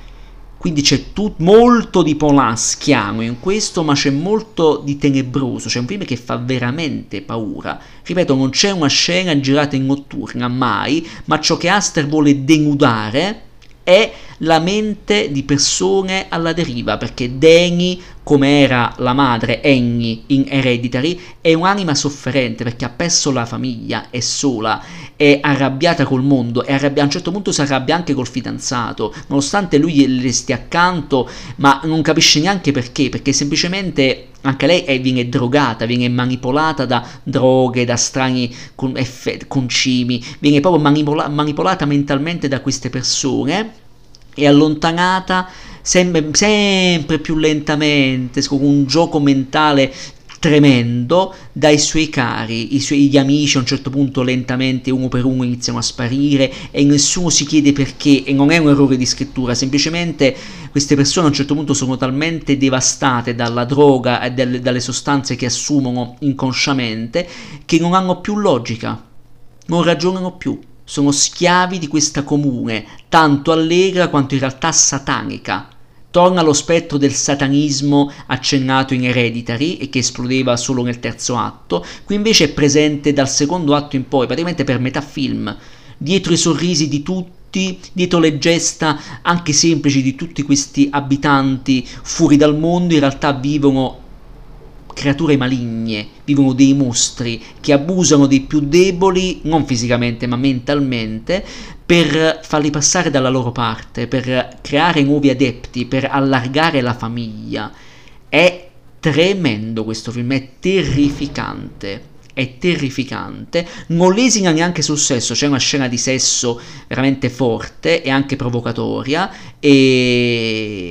[SPEAKER 1] Quindi c'è tut- molto di Polanskiano in questo, ma c'è molto di tenebroso. C'è un film che fa veramente paura. Ripeto, non c'è una scena girata in notturna, mai, ma ciò che Aster vuole denudare è la mente di persone alla deriva, perché Deni, come era la madre Annie in Hereditary, è un'anima sofferente perché ha perso la famiglia, è sola, è arrabbiata col mondo e arrabbia- a un certo punto si arrabbia anche col fidanzato, nonostante lui le stia accanto, ma non capisce neanche perché, perché semplicemente anche lei è, viene drogata, viene manipolata da droghe, da strani con, eff- concimi, viene proprio manipola- manipolata mentalmente da queste persone e allontanata sempre, sempre più lentamente, con un gioco mentale tremendo dai suoi cari, i suoi gli amici a un certo punto lentamente uno per uno iniziano a sparire e nessuno si chiede perché. E non è un errore di scrittura, semplicemente queste persone a un certo punto sono talmente devastate dalla droga e dalle, dalle sostanze che assumono inconsciamente che non hanno più logica, non ragionano più sono schiavi di questa comune, tanto allegra quanto in realtà satanica. Torna lo spettro del satanismo accennato in Hereditary e che esplodeva solo nel terzo atto, qui invece è presente dal secondo atto in poi, praticamente per metà film, dietro i sorrisi di tutti dietro le gesta anche semplici di tutti questi abitanti fuori dal mondo in realtà vivono creature maligne, vivono dei mostri che abusano dei più deboli, non fisicamente ma mentalmente, per farli passare dalla loro parte, per creare nuovi adepti, per allargare la famiglia. È tremendo questo film, è terrificante è terrificante, non lesina neanche sul sesso, c'è una scena di sesso veramente forte e anche provocatoria e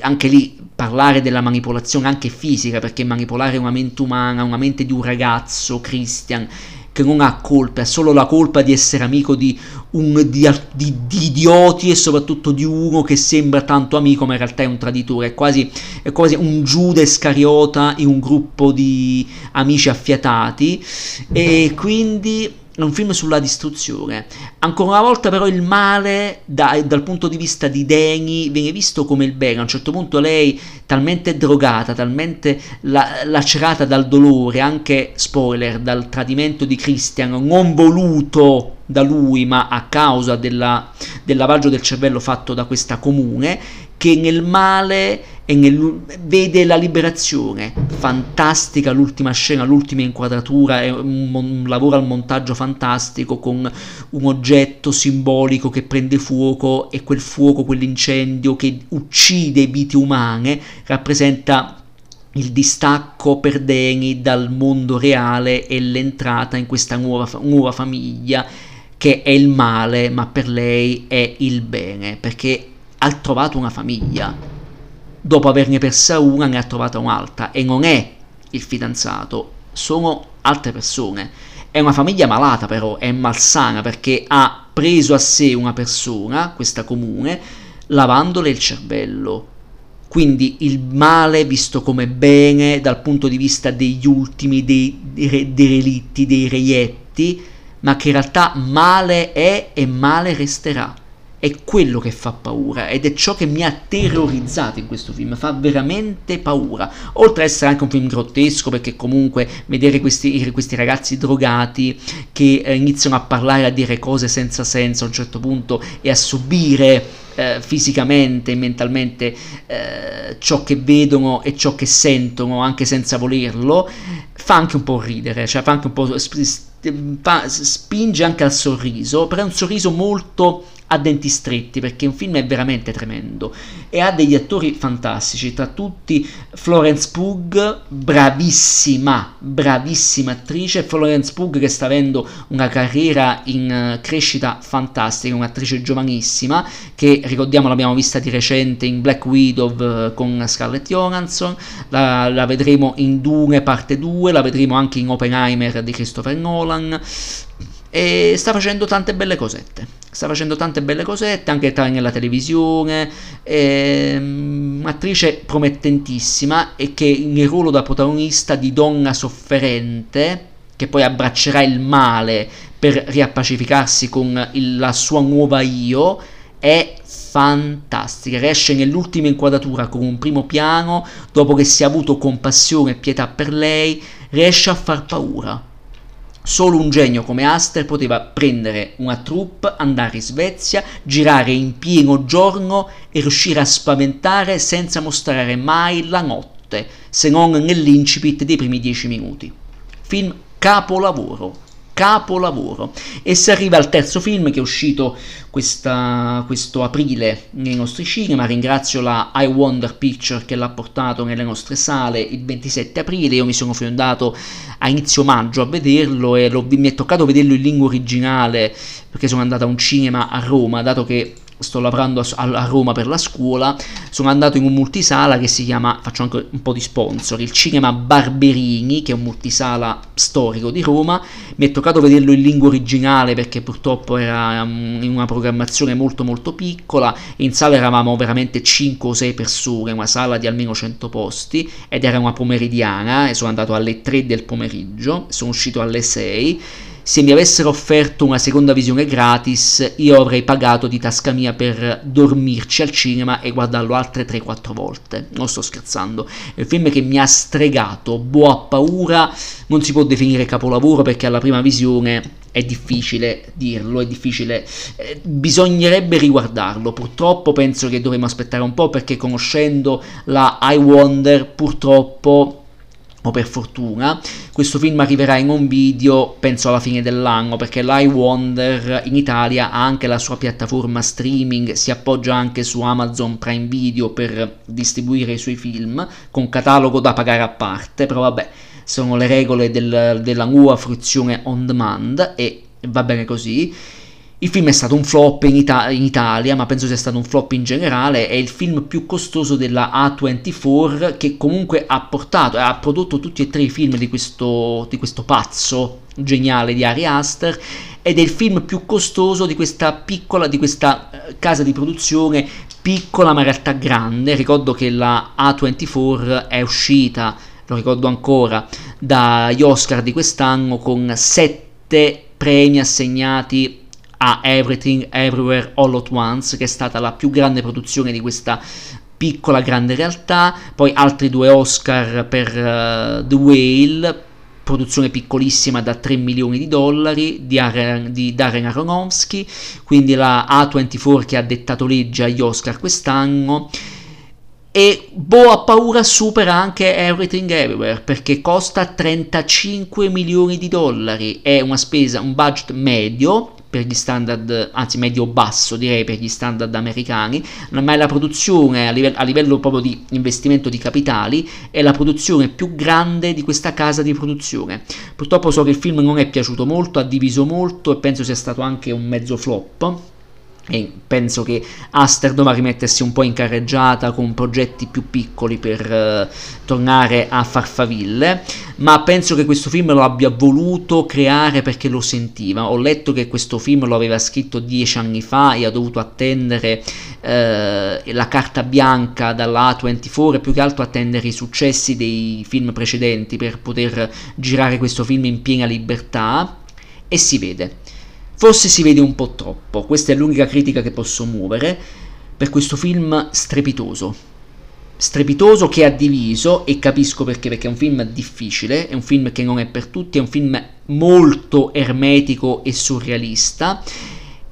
[SPEAKER 1] anche lì parlare della manipolazione anche fisica, perché manipolare una mente umana, una mente di un ragazzo, Christian, che non ha colpa, ha solo la colpa di essere amico di, un, di, di, di, idioti e soprattutto di uno che sembra tanto amico ma in realtà è un traditore, è quasi, è quasi un Giuda Iscariota in un gruppo di amici affiatati. E quindi è un film sulla distruzione. Ancora una volta però il male da, dal punto di vista di Deni viene visto come il bene. A un certo punto lei, talmente drogata, talmente la, lacerata dal dolore, anche spoiler, dal tradimento di Christian, non voluto da lui ma a causa della, del lavaggio del cervello fatto da questa comune, che nel male e nel, vede la liberazione. Fantastica l'ultima scena, l'ultima inquadratura, è un, un, lavoro al montaggio fantastico con un oggetto simbolico che prende fuoco e quel fuoco, quell'incendio che uccide vite umane, rappresenta il distacco per Deni dal mondo reale e l'entrata in questa nuova, nuova famiglia che è il male, ma per lei è il bene, perché ha trovato una famiglia. Dopo averne persa una ne ha trovata un'altra e non è il fidanzato, sono altre persone. È una famiglia malata però, è malsana perché ha preso a sé una persona, questa comune, lavandole il cervello. Quindi il male visto come bene dal punto di vista degli ultimi, dei, dei, relitti, dei reietti, ma che in realtà male è e male resterà è quello che fa paura ed è ciò che mi ha terrorizzato in questo film, fa veramente paura, oltre ad essere anche un film grottesco perché comunque vedere questi, questi ragazzi drogati che eh, iniziano a parlare, a dire cose senza senso a un certo punto e a subire eh, fisicamente e mentalmente eh, ciò che vedono e ciò che sentono anche senza volerlo, fa anche un po' ridere, cioè fa anche un po' fa, spinge anche al sorriso, però è un sorriso molto a denti stretti perché un film è veramente tremendo. E ha degli attori fantastici, tra tutti Florence Pugh, bravissima, bravissima attrice, Florence Pugh che sta avendo una carriera in eh, crescita fantastica, un'attrice giovanissima che ricordiamo l'abbiamo vista di recente in Black Widow eh, con Scarlett Johansson, la, la vedremo in Dune parte 2, la vedremo anche in Oppenheimer di Christopher Nolan e sta facendo tante belle cosette. Sta facendo tante belle cosette, anche nella televisione. È un'attrice promettentissima e che nel ruolo da protagonista di donna sofferente, che poi abbraccerà il male per riappacificarsi con il, la sua nuova io, è fantastica. Riesce nell'ultima inquadratura con un primo piano, dopo che si è avuto compassione e pietà per lei, riesce a far paura Solo un genio come Aster poteva prendere una troupe, andare in Svezia, girare in pieno giorno e riuscire a spaventare senza mostrare mai la notte, se non nell'incipit dei primi dieci minuti. Film capolavoro capolavoro. E si arriva al terzo film che è uscito questa, questo aprile nei nostri cinema. Ringrazio la I Wonder Picture che l'ha portato nelle nostre sale il 27 aprile. Io mi sono fondato a inizio maggio a vederlo e mi è toccato vederlo in lingua originale perché sono andato a un cinema a Roma, dato che sto lavorando a, a, Roma per la scuola, sono andato in un multisala che si chiama, faccio anche un po' di sponsor, il Cinema Barberini, che è un multisala storico di Roma, mi è toccato vederlo in lingua originale perché purtroppo era um, in una programmazione molto molto piccola, in sala eravamo veramente 5 o 6 persone, una sala di almeno 100 posti ed era una pomeridiana e sono andato alle 3 del pomeriggio, sono uscito alle 6 se mi avessero offerto una seconda visione gratis, io avrei pagato di tasca mia per dormirci al cinema e guardarlo altre 3-4 volte. Non sto scherzando. È un film che mi ha stregato, boh a paura, non si può definire capolavoro perché alla prima visione è difficile dirlo, è difficile, eh, bisognerebbe riguardarlo. Purtroppo penso che dovremmo aspettare un po' perché conoscendo la I Wonder, purtroppo o per fortuna, questo film arriverà in un video penso alla fine dell'anno perché Live Wonder in Italia ha anche la sua piattaforma streaming, si appoggia anche su Amazon Prime Video per distribuire i suoi film con catalogo da pagare a parte, però vabbè, sono le regole del, della nuova fruizione on demand e va bene così. Il film è stato un flop in, Ita- in, Italia, ma penso sia stato un flop in generale. È il film più costoso della A24 che comunque ha portato, ha prodotto tutti e tre i film di questo, di questo pazzo geniale di Ari Aster ed è il film più costoso di questa piccola, di questa eh, casa di produzione piccola ma in realtà grande. Ricordo che la A24 è uscita, lo ricordo ancora, dagli Oscar di quest'anno con sette premi assegnati a Everything Everywhere All at Once, che è stata la più grande produzione di questa piccola grande realtà, poi altri due Oscar per uh, The Whale, produzione piccolissima da 3 milioni di dollari di, Aren, di Darren Aronofsky, quindi la A24 che ha dettato legge agli Oscar quest'anno. E Bo ha paura supera anche Everything Everywhere perché costa 35 milioni di dollari, è una spesa, un budget medio per gli standard, anzi medio-basso direi per gli standard americani, ma è la produzione a livello, a livello proprio di investimento di capitali, è la produzione più grande di questa casa di produzione. Purtroppo so che il film non è piaciuto molto, ha diviso molto e penso sia stato anche un mezzo flop e penso che Aster dovrà rimettersi un po' in carreggiata con progetti più piccoli per uh, tornare a farfaville, ma penso che questo film lo abbia voluto creare perché lo sentiva. Ho letto che questo film lo aveva scritto dieci anni fa e ha dovuto attendere uh, la carta bianca dalla A24 e più che altro attendere i successi dei film precedenti per poter girare questo film in piena libertà e si vede Forse si vede un po' troppo, questa è l'unica critica che posso muovere per questo film strepitoso. Strepitoso che ha diviso, e capisco perché, perché è un film difficile, è un film che non è per tutti, è un film molto ermetico e surrealista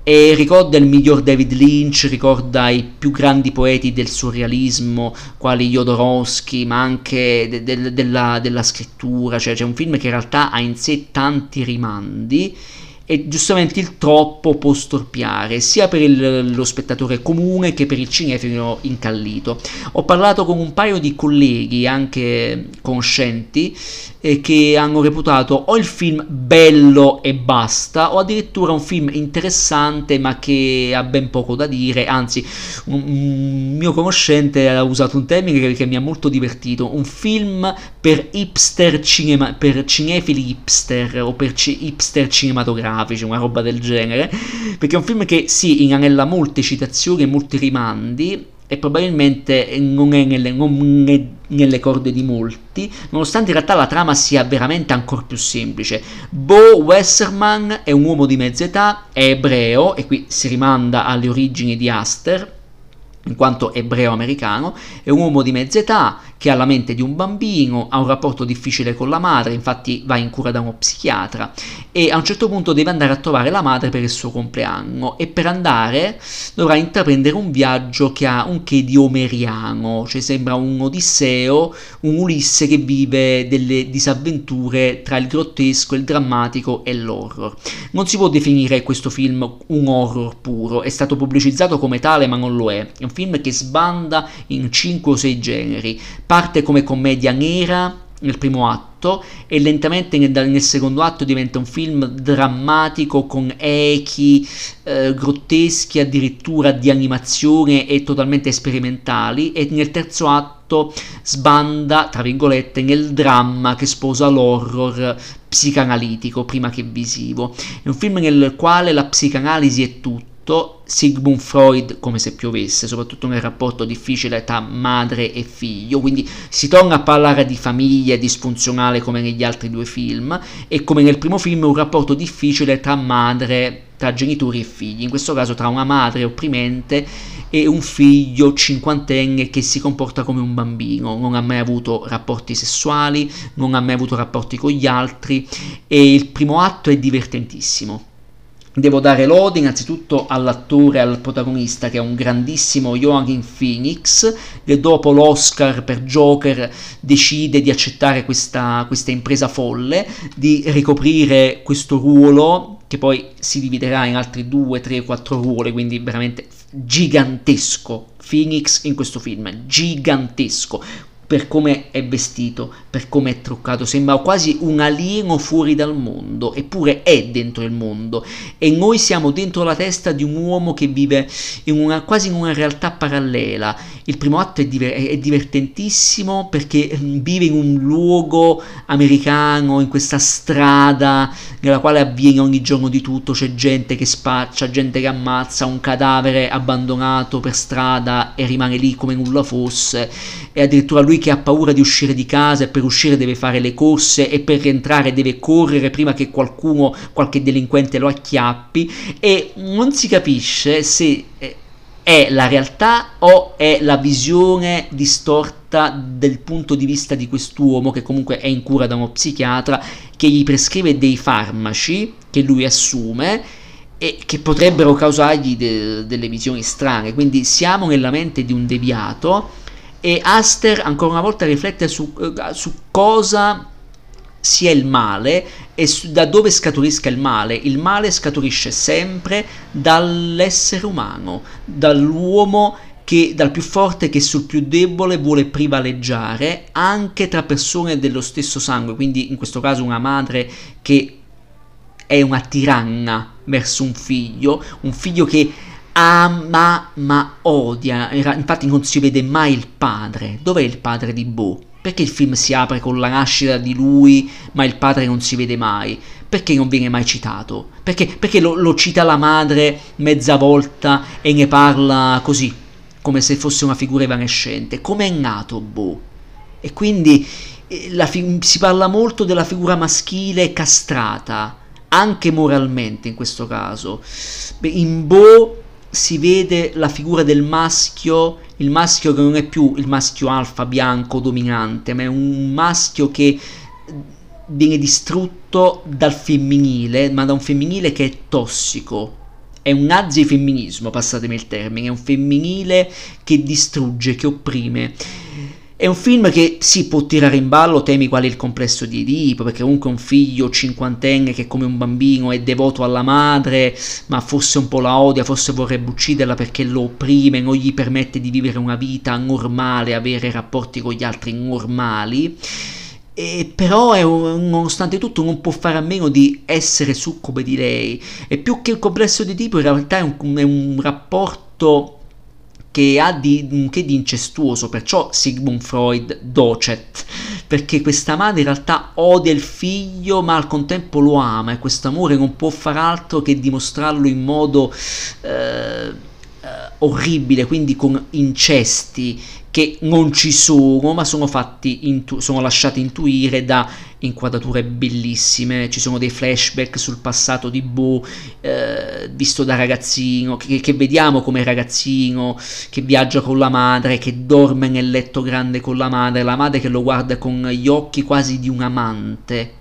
[SPEAKER 1] e ricorda il miglior David Lynch, ricorda i più grandi poeti del surrealismo, quali Jodorowsky, ma anche de- de- della, della, scrittura, cioè c'è un film che in realtà ha in sé tanti rimandi e giustamente il troppo può storpiare sia per il, lo spettatore comune che per il cinefilo incallito. Ho parlato con un paio di colleghi, anche conoscenti, eh, che hanno reputato o il film bello e basta, o addirittura un film interessante ma che ha ben poco da dire, anzi un, un mio conoscente ha usato un termine che, che, mi ha molto divertito, un film per hipster cinema, per cinefili hipster o per c- hipster cinematografici, una roba del genere, perché è un film che sì, inanella molte citazioni e molti rimandi, e probabilmente non è nelle, non è nelle corde di molti, nonostante in realtà la trama sia veramente ancora più semplice. Bo Wesserman è un uomo di mezza età, è ebreo, e qui si rimanda alle origini di Aster, in quanto ebreo-americano, è un uomo di mezza età che ha la mente di un bambino, ha un rapporto difficile con la madre, infatti va in cura da uno psichiatra e a un certo punto deve andare a trovare la madre per il suo compleanno e per andare dovrà intraprendere un viaggio che ha un che di omeriano, cioè sembra un Odisseo, un Ulisse che vive delle disavventure tra il grottesco, il drammatico e l'horror. Non si può definire questo film un horror puro, è stato pubblicizzato come tale ma non lo è, è film che sbanda in 5 o 6 generi, parte come commedia nera nel primo atto e lentamente nel, nel, secondo atto diventa un film drammatico con echi eh, grotteschi addirittura di animazione e totalmente sperimentali e nel terzo atto sbanda tra virgolette nel dramma che sposa l'horror psicanalitico prima che visivo. È un film nel quale la psicanalisi è tutto Sigmund Freud come se piovesse, soprattutto nel rapporto difficile tra madre e figlio, quindi si torna a parlare di famiglia disfunzionale come negli altri due film e come nel primo film un rapporto difficile tra madre, tra genitori e figli, in questo caso tra una madre opprimente e un figlio cinquantenne che si comporta come un bambino, non ha mai avuto rapporti sessuali, non ha mai avuto rapporti con gli altri e il primo atto è divertentissimo Devo dare lode innanzitutto all'attore, al protagonista che è un grandissimo Joaquin Phoenix che dopo l'Oscar per Joker decide di accettare questa, questa impresa folle, di ricoprire questo ruolo che poi si dividerà in altri due, tre, quattro ruoli, quindi veramente gigantesco. Phoenix in questo film, gigantesco per come è vestito, per come è truccato, sembra quasi un alieno fuori dal mondo, eppure è dentro il mondo e noi siamo dentro la testa di un uomo che vive in una, quasi in una realtà parallela. Il primo atto è, diver- è divertentissimo perché mm, vive in un luogo americano, in questa strada nella quale avviene ogni giorno di tutto, c'è gente che spaccia, gente che ammazza, un cadavere abbandonato per strada e rimane lì come nulla fosse. E addirittura lui che ha paura di uscire di casa e per uscire deve fare le corse e per rientrare deve correre prima che qualcuno, qualche delinquente lo acchiappi e non si capisce se eh, è la realtà o è la visione distorta del punto di vista di quest'uomo che comunque è in cura da uno psichiatra che gli prescrive dei farmaci che lui assume e che potrebbero causargli de- delle visioni strane. Quindi siamo nella mente di un deviato e Aster ancora una volta riflette su, uh, su cosa sia il male e da dove scaturisca il male. Il male scaturisce sempre dall'essere umano, dall'uomo che dal più forte che sul più debole vuole privaleggiare anche tra persone dello stesso sangue, quindi in questo caso una madre che è una tiranna verso un figlio, un figlio che ama ma odia, infatti non si vede mai il padre. Dov'è il padre di Bo? Perché il film si apre con la nascita di lui, ma il padre non si vede mai? Perché non viene mai citato? Perché, perché lo, lo cita la madre mezza volta e ne parla così, come se fosse una figura evanescente? Come è nato Bo? E quindi eh, fi- si parla molto della figura maschile castrata, anche moralmente in questo caso. In Bo si vede la figura del maschio, il maschio che non è più il maschio alfa bianco dominante, ma è un maschio che viene distrutto dal femminile, ma da un femminile che è tossico. È un nazi femminismo, passatemi il termine, è un femminile che distrugge, che opprime. È un film che si può tirare in ballo temi quali il complesso di Edipo, perché comunque un figlio cinquantenne che come un bambino è devoto alla madre, ma forse un po' la odia, forse vorrebbe ucciderla perché lo opprime, non gli permette di vivere una vita normale, avere rapporti con gli altri normali. E però un, nonostante tutto non può fare a meno di essere succube di lei e più che il complesso di tipo in realtà è un, è un rapporto che ha di, che di incestuoso, perciò Sigmund Freud docet, perché questa madre in realtà odia il figlio ma al contempo lo ama e questo amore non può far altro che dimostrarlo in modo eh, eh, orribile, quindi con incesti che non ci sono, ma sono, fatti intu- sono lasciati intuire da inquadrature bellissime. Ci sono dei flashback sul passato di Bo, eh, visto da ragazzino, che, che vediamo come ragazzino, che viaggia con la madre, che dorme nel letto grande con la madre, la madre che lo guarda con gli occhi quasi di un amante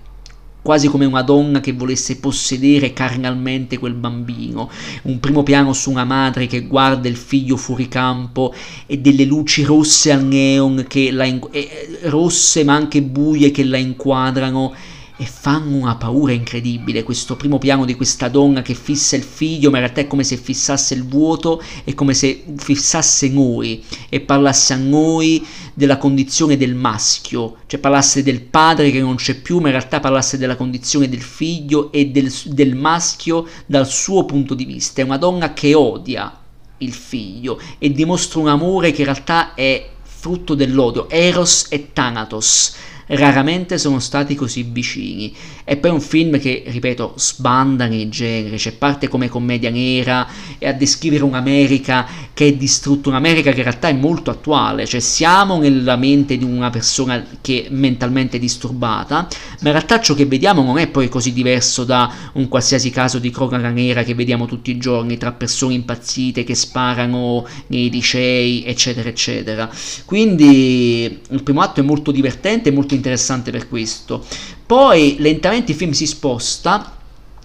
[SPEAKER 1] quasi come una donna che volesse possedere carnalmente quel bambino, un primo piano su una madre che guarda il figlio fuori campo e delle luci rosse al neon, che la in- eh, rosse ma anche buie che la inquadrano e fanno una paura incredibile. Questo primo piano di questa donna che fissa il figlio, ma in realtà è come se fissasse il vuoto, è come se fissasse noi e parlasse a noi della condizione del maschio, cioè parlasse del padre che non c'è più, ma in realtà parlasse della condizione del figlio e del, del maschio dal suo punto di vista. È una donna che odia il figlio e dimostra un amore che in realtà è frutto dell'odio, Eros e Thanatos raramente sono stati così vicini. E poi un film che, ripeto, sbanda nei generi, cioè parte come commedia nera e a descrivere un'America che è distrutta, un'America che in realtà è molto attuale, cioè siamo nella mente di una persona che è mentalmente disturbata, ma in realtà ciò che vediamo non è poi così diverso da un qualsiasi caso di cronaca nera che vediamo tutti i giorni tra persone impazzite che sparano nei licei, eccetera, eccetera. Quindi il primo atto è molto divertente, molto interessante per questo. Poi lentamente il film si sposta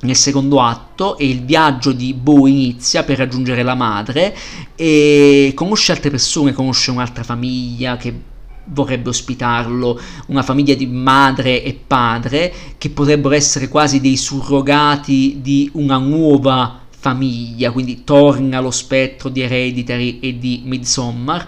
[SPEAKER 1] nel secondo atto e il viaggio di Bo inizia per raggiungere la madre e conosce altre persone, conosce un'altra famiglia che vorrebbe ospitarlo, una famiglia di madre e padre che potrebbero essere quasi dei surrogati di una nuova famiglia, quindi torna lo spettro di Hereditary e di Midsommar,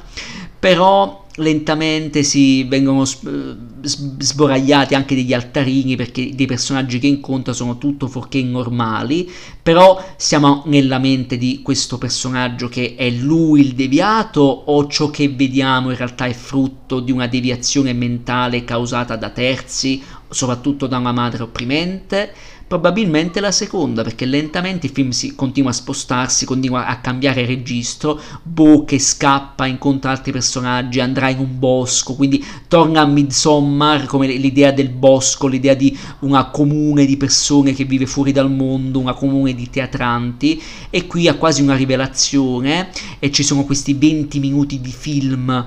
[SPEAKER 1] però lentamente si vengono sboragliati anche degli altarini perché dei personaggi che incontra sono tutto fuorché normali, però siamo nella mente di questo personaggio che è lui il deviato o ciò che vediamo in realtà è frutto di una deviazione mentale causata da terzi, soprattutto da una madre opprimente Probabilmente la seconda, perché lentamente il film si continua a spostarsi, continua a cambiare registro, Bo che scappa, incontra altri personaggi, andrà in un bosco, quindi torna a Midsommar come l'idea del bosco, l'idea di una comune di persone che vive fuori dal mondo, una comune di teatranti, e qui ha quasi una rivelazione e ci sono questi 20 minuti di film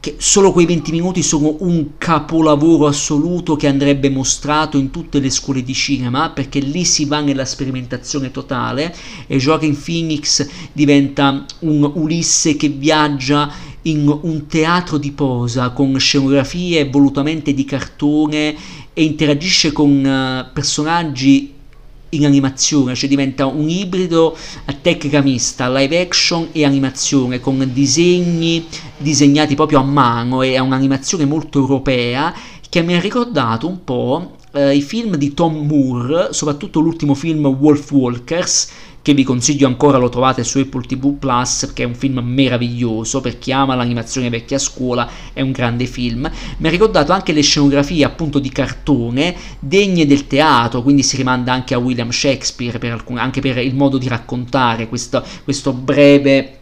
[SPEAKER 1] che solo quei 20 minuti sono un capolavoro assoluto che andrebbe mostrato in tutte le scuole di cinema perché lì si va nella sperimentazione totale e Joaquin Phoenix diventa un Ulisse che viaggia in un teatro di posa con scenografie volutamente di cartone e interagisce con uh, personaggi in animazione, cioè diventa un ibrido a tecnica mista, live action e animazione, con disegni disegnati proprio a mano e è un'animazione molto europea che mi ha ricordato un po' eh, i film di Tom Moore, soprattutto l'ultimo film Wolf Walkers, che vi consiglio ancora, lo trovate su Apple TV Plus, che è un film meraviglioso, per chi ama l'animazione vecchia scuola, è un grande film. Mi ha ricordato anche le scenografie appunto di cartone, degne del teatro, quindi si rimanda anche a William Shakespeare, per alcun, anche per il modo di raccontare questo, questo breve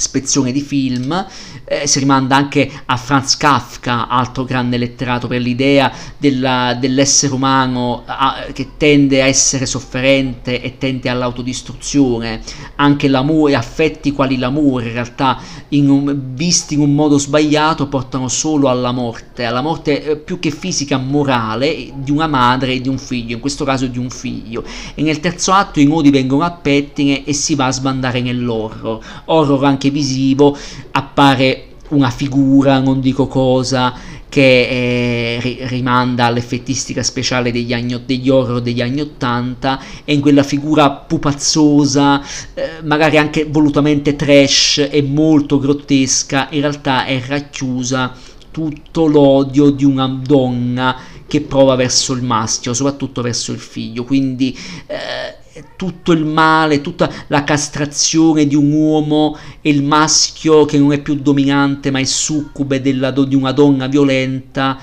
[SPEAKER 1] spezzone di film, eh, si rimanda anche a Franz Kafka, altro grande letterato, per l'idea della, dell'essere umano a, che tende a essere sofferente e tende all'autodistruzione, anche l'amore, affetti quali l'amore in realtà in un, visti in un modo sbagliato portano solo alla morte, alla morte eh, più che fisica morale di una madre e di un figlio, in questo caso di un figlio. E nel terzo atto i nodi vengono a pettine e si va a sbandare nell'horror, horror anche anche visivo appare una figura, non dico cosa, che eh, rimanda all'effettistica speciale degli, anni, degli horror degli anni 80 e in quella figura pupazzosa, eh, magari anche volutamente trash e molto grottesca, in realtà è racchiusa tutto l'odio di una donna che prova verso il maschio, soprattutto verso il figlio, quindi eh, tutto il male, tutta la castrazione di un uomo e il maschio che non è più dominante ma è succube della, di una donna violenta,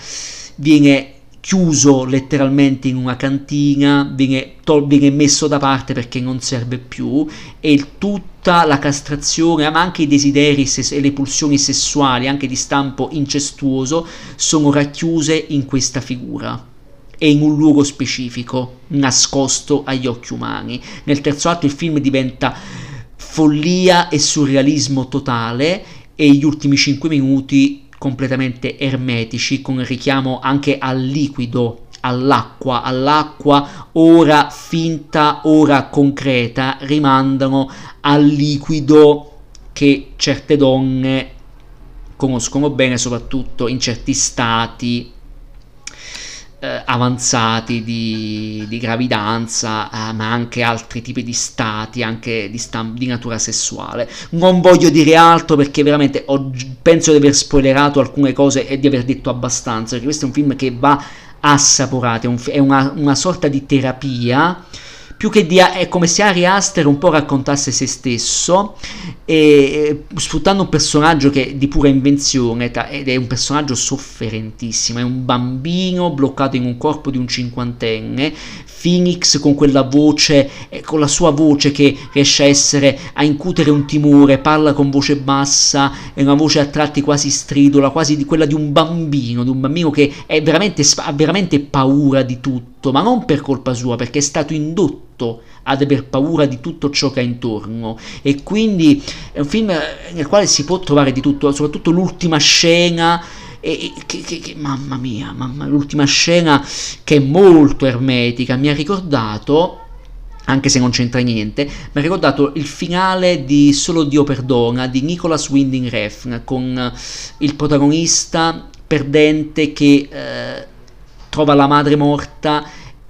[SPEAKER 1] viene chiuso letteralmente in una cantina, viene, tol- viene messo da parte perché non serve più e tutta la castrazione, ma anche i desideri ses- e le pulsioni sessuali, anche di stampo incestuoso, sono racchiuse in questa figura e in un luogo specifico, nascosto agli occhi umani. Nel terzo atto il film diventa follia e surrealismo totale e gli ultimi cinque minuti completamente ermetici con richiamo anche al liquido all'acqua, all'acqua ora finta, ora concreta, rimandano al liquido che certe donne conoscono bene, soprattutto in certi stati eh, avanzati di, di gravidanza, eh, ma anche altri tipi di stati, anche di, stam- di, natura sessuale. Non voglio dire altro perché veramente ho, penso di aver spoilerato alcune cose e di aver detto abbastanza, perché questo è un film che va assaporato, è, un, è una, una sorta di terapia più che di, è come se Ari Aster un po' raccontasse se stesso, e, sfruttando un personaggio che è di pura invenzione ed è un personaggio sofferentissimo, è un bambino bloccato in un corpo di un cinquantenne, Phoenix con quella voce, eh, con la sua voce che riesce a essere, a incutere un timore, parla con voce bassa, è una voce a tratti quasi stridula, quasi di quella di un bambino, di un bambino che veramente, ha veramente paura di tutto, ma non per colpa sua, perché è stato indotto ad aver paura di tutto ciò che ha intorno. E quindi è un film nel quale si può trovare di tutto, soprattutto l'ultima scena e, che, che, che, mamma mia, mamma, l'ultima scena che è molto ermetica, mi ha ricordato anche se non c'entra niente, mi ha ricordato il finale di Solo Dio Perdona di Nicholas Winding Refn con il protagonista perdente che eh, trova la madre morta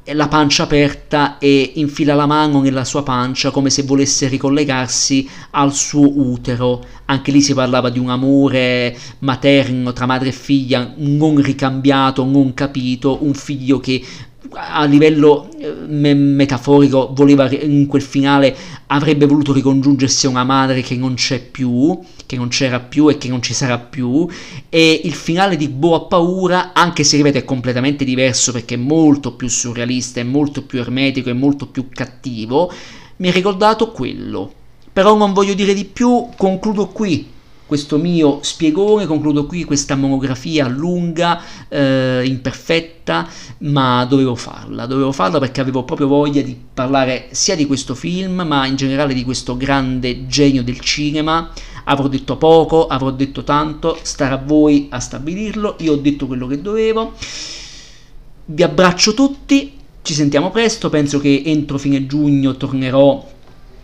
[SPEAKER 1] la pancia aperta e infila la mano nella sua pancia come se volesse ricollegarsi al suo utero. Anche lì si parlava di un amore materno tra madre e figlia non ricambiato, non capito, un figlio che a livello eh, me- metaforico voleva in quel finale avrebbe voluto ricongiungersi a una madre che non c'è più, che non c'era più e che non ci sarà più e il finale di Boa Paura, anche se ripeto è completamente diverso perché è molto più surrealista, è molto più ermetico, è molto più cattivo, mi ha ricordato quello. Però non voglio dire di più, concludo qui questo mio spiegone, concludo qui questa monografia lunga, eh, imperfetta, ma dovevo farla, dovevo farla perché avevo proprio voglia di parlare sia di questo film, ma in generale di questo grande genio del cinema. Avrò detto poco, avrò detto tanto, starà a voi a stabilirlo, io ho detto quello che dovevo. Vi abbraccio tutti, ci sentiamo presto, penso che entro fine giugno tornerò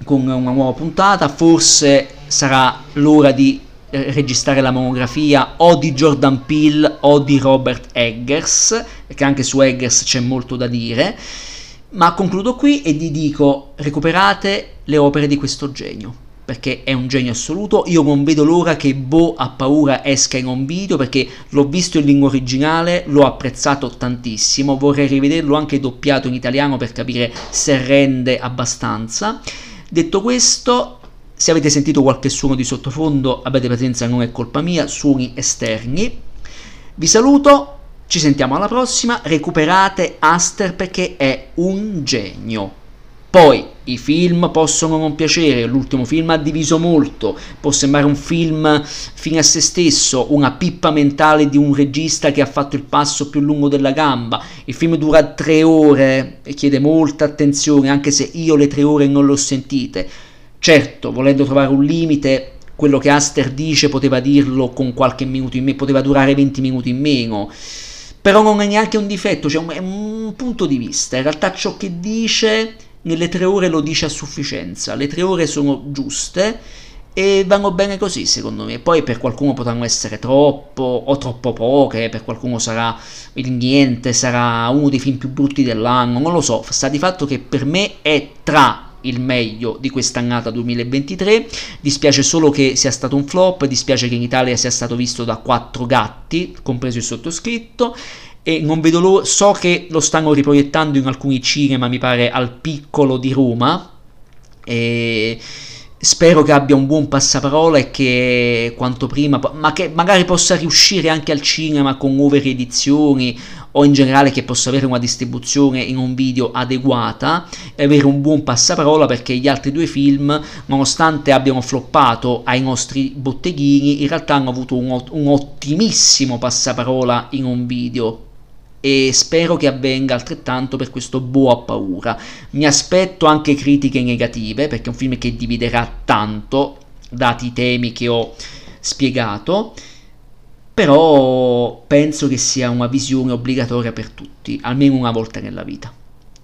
[SPEAKER 1] con una nuova puntata, forse sarà l'ora di registrare la monografia o di Jordan Peele o di Robert Eggers, perché anche su Eggers c'è molto da dire, ma concludo qui e vi dico recuperate le opere di questo genio, perché è un genio assoluto, io non vedo l'ora che Bo ha paura esca in un video, perché l'ho visto in lingua originale, l'ho apprezzato tantissimo, vorrei rivederlo anche doppiato in italiano per capire se rende abbastanza. Detto questo, se avete sentito qualche suono di sottofondo, abbiate pazienza, non è colpa mia, suoni esterni. Vi saluto, ci sentiamo alla prossima, recuperate Aster perché è un genio. Poi i film possono non piacere, l'ultimo film ha diviso molto, può sembrare un film fine a se stesso, una pippa mentale di un regista che ha fatto il passo più lungo della gamba. Il film dura tre ore e chiede molta attenzione, anche se io le tre ore non le ho sentite. Certo, volendo trovare un limite, quello che Aster dice poteva dirlo con qualche minuto in meno, poteva durare 20 minuti in meno però non è neanche un difetto, cioè è un punto di vista. In realtà ciò che dice nelle tre ore lo dice a sufficienza, le tre ore sono giuste e vanno bene così secondo me. Poi per qualcuno potranno essere troppo o troppo poche, per qualcuno sarà il niente, sarà uno dei film più brutti dell'anno, non lo so, sta di fatto che per me è tra il meglio di quest'annata 2023. Dispiace solo che sia stato un flop, dispiace che in Italia sia stato visto da quattro gatti, compreso il sottoscritto e non vedo l'ora, so che lo stanno riproiettando in alcuni cinema, mi pare al piccolo di Roma e spero che abbia un buon passaparola e che quanto prima, ma che magari possa riuscire anche al cinema con nuove riedizioni o in generale che possa avere una distribuzione in un video adeguata e avere un buon passaparola perché gli altri due film, nonostante abbiano floppato ai nostri botteghini, in realtà hanno avuto un, un ottimissimo passaparola in un video e spero che avvenga altrettanto per questo Boa Paura. Mi aspetto anche critiche negative perché è un film che dividerà tanto, dati i temi che ho spiegato, però penso che sia una visione obbligatoria per tutti, almeno una volta nella vita.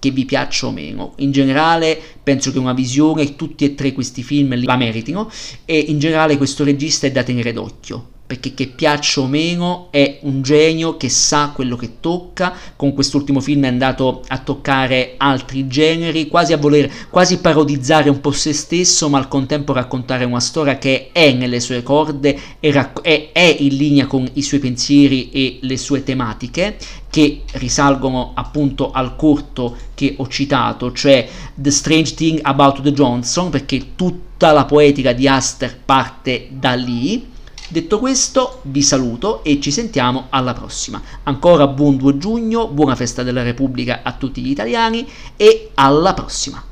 [SPEAKER 1] Che vi piaccia o meno, in generale penso che una visione, tutti e tre questi film la meritino e in generale questo regista è da tenere d'occhio perché che piaccia o meno è un genio che sa quello che tocca, con quest'ultimo film è andato a toccare altri generi, quasi a voler quasi parodizzare un po' se stesso, ma al contempo raccontare una storia che è nelle sue corde e racc- è, è in linea con i suoi pensieri e le sue tematiche, che risalgono appunto al corto che ho citato, cioè The Strange Thing About the Johnson, perché tutta la poetica di Aster parte da lì Detto questo, vi saluto e ci sentiamo alla prossima. Ancora buon 2 giugno, buona festa della Repubblica a tutti gli italiani e alla prossima.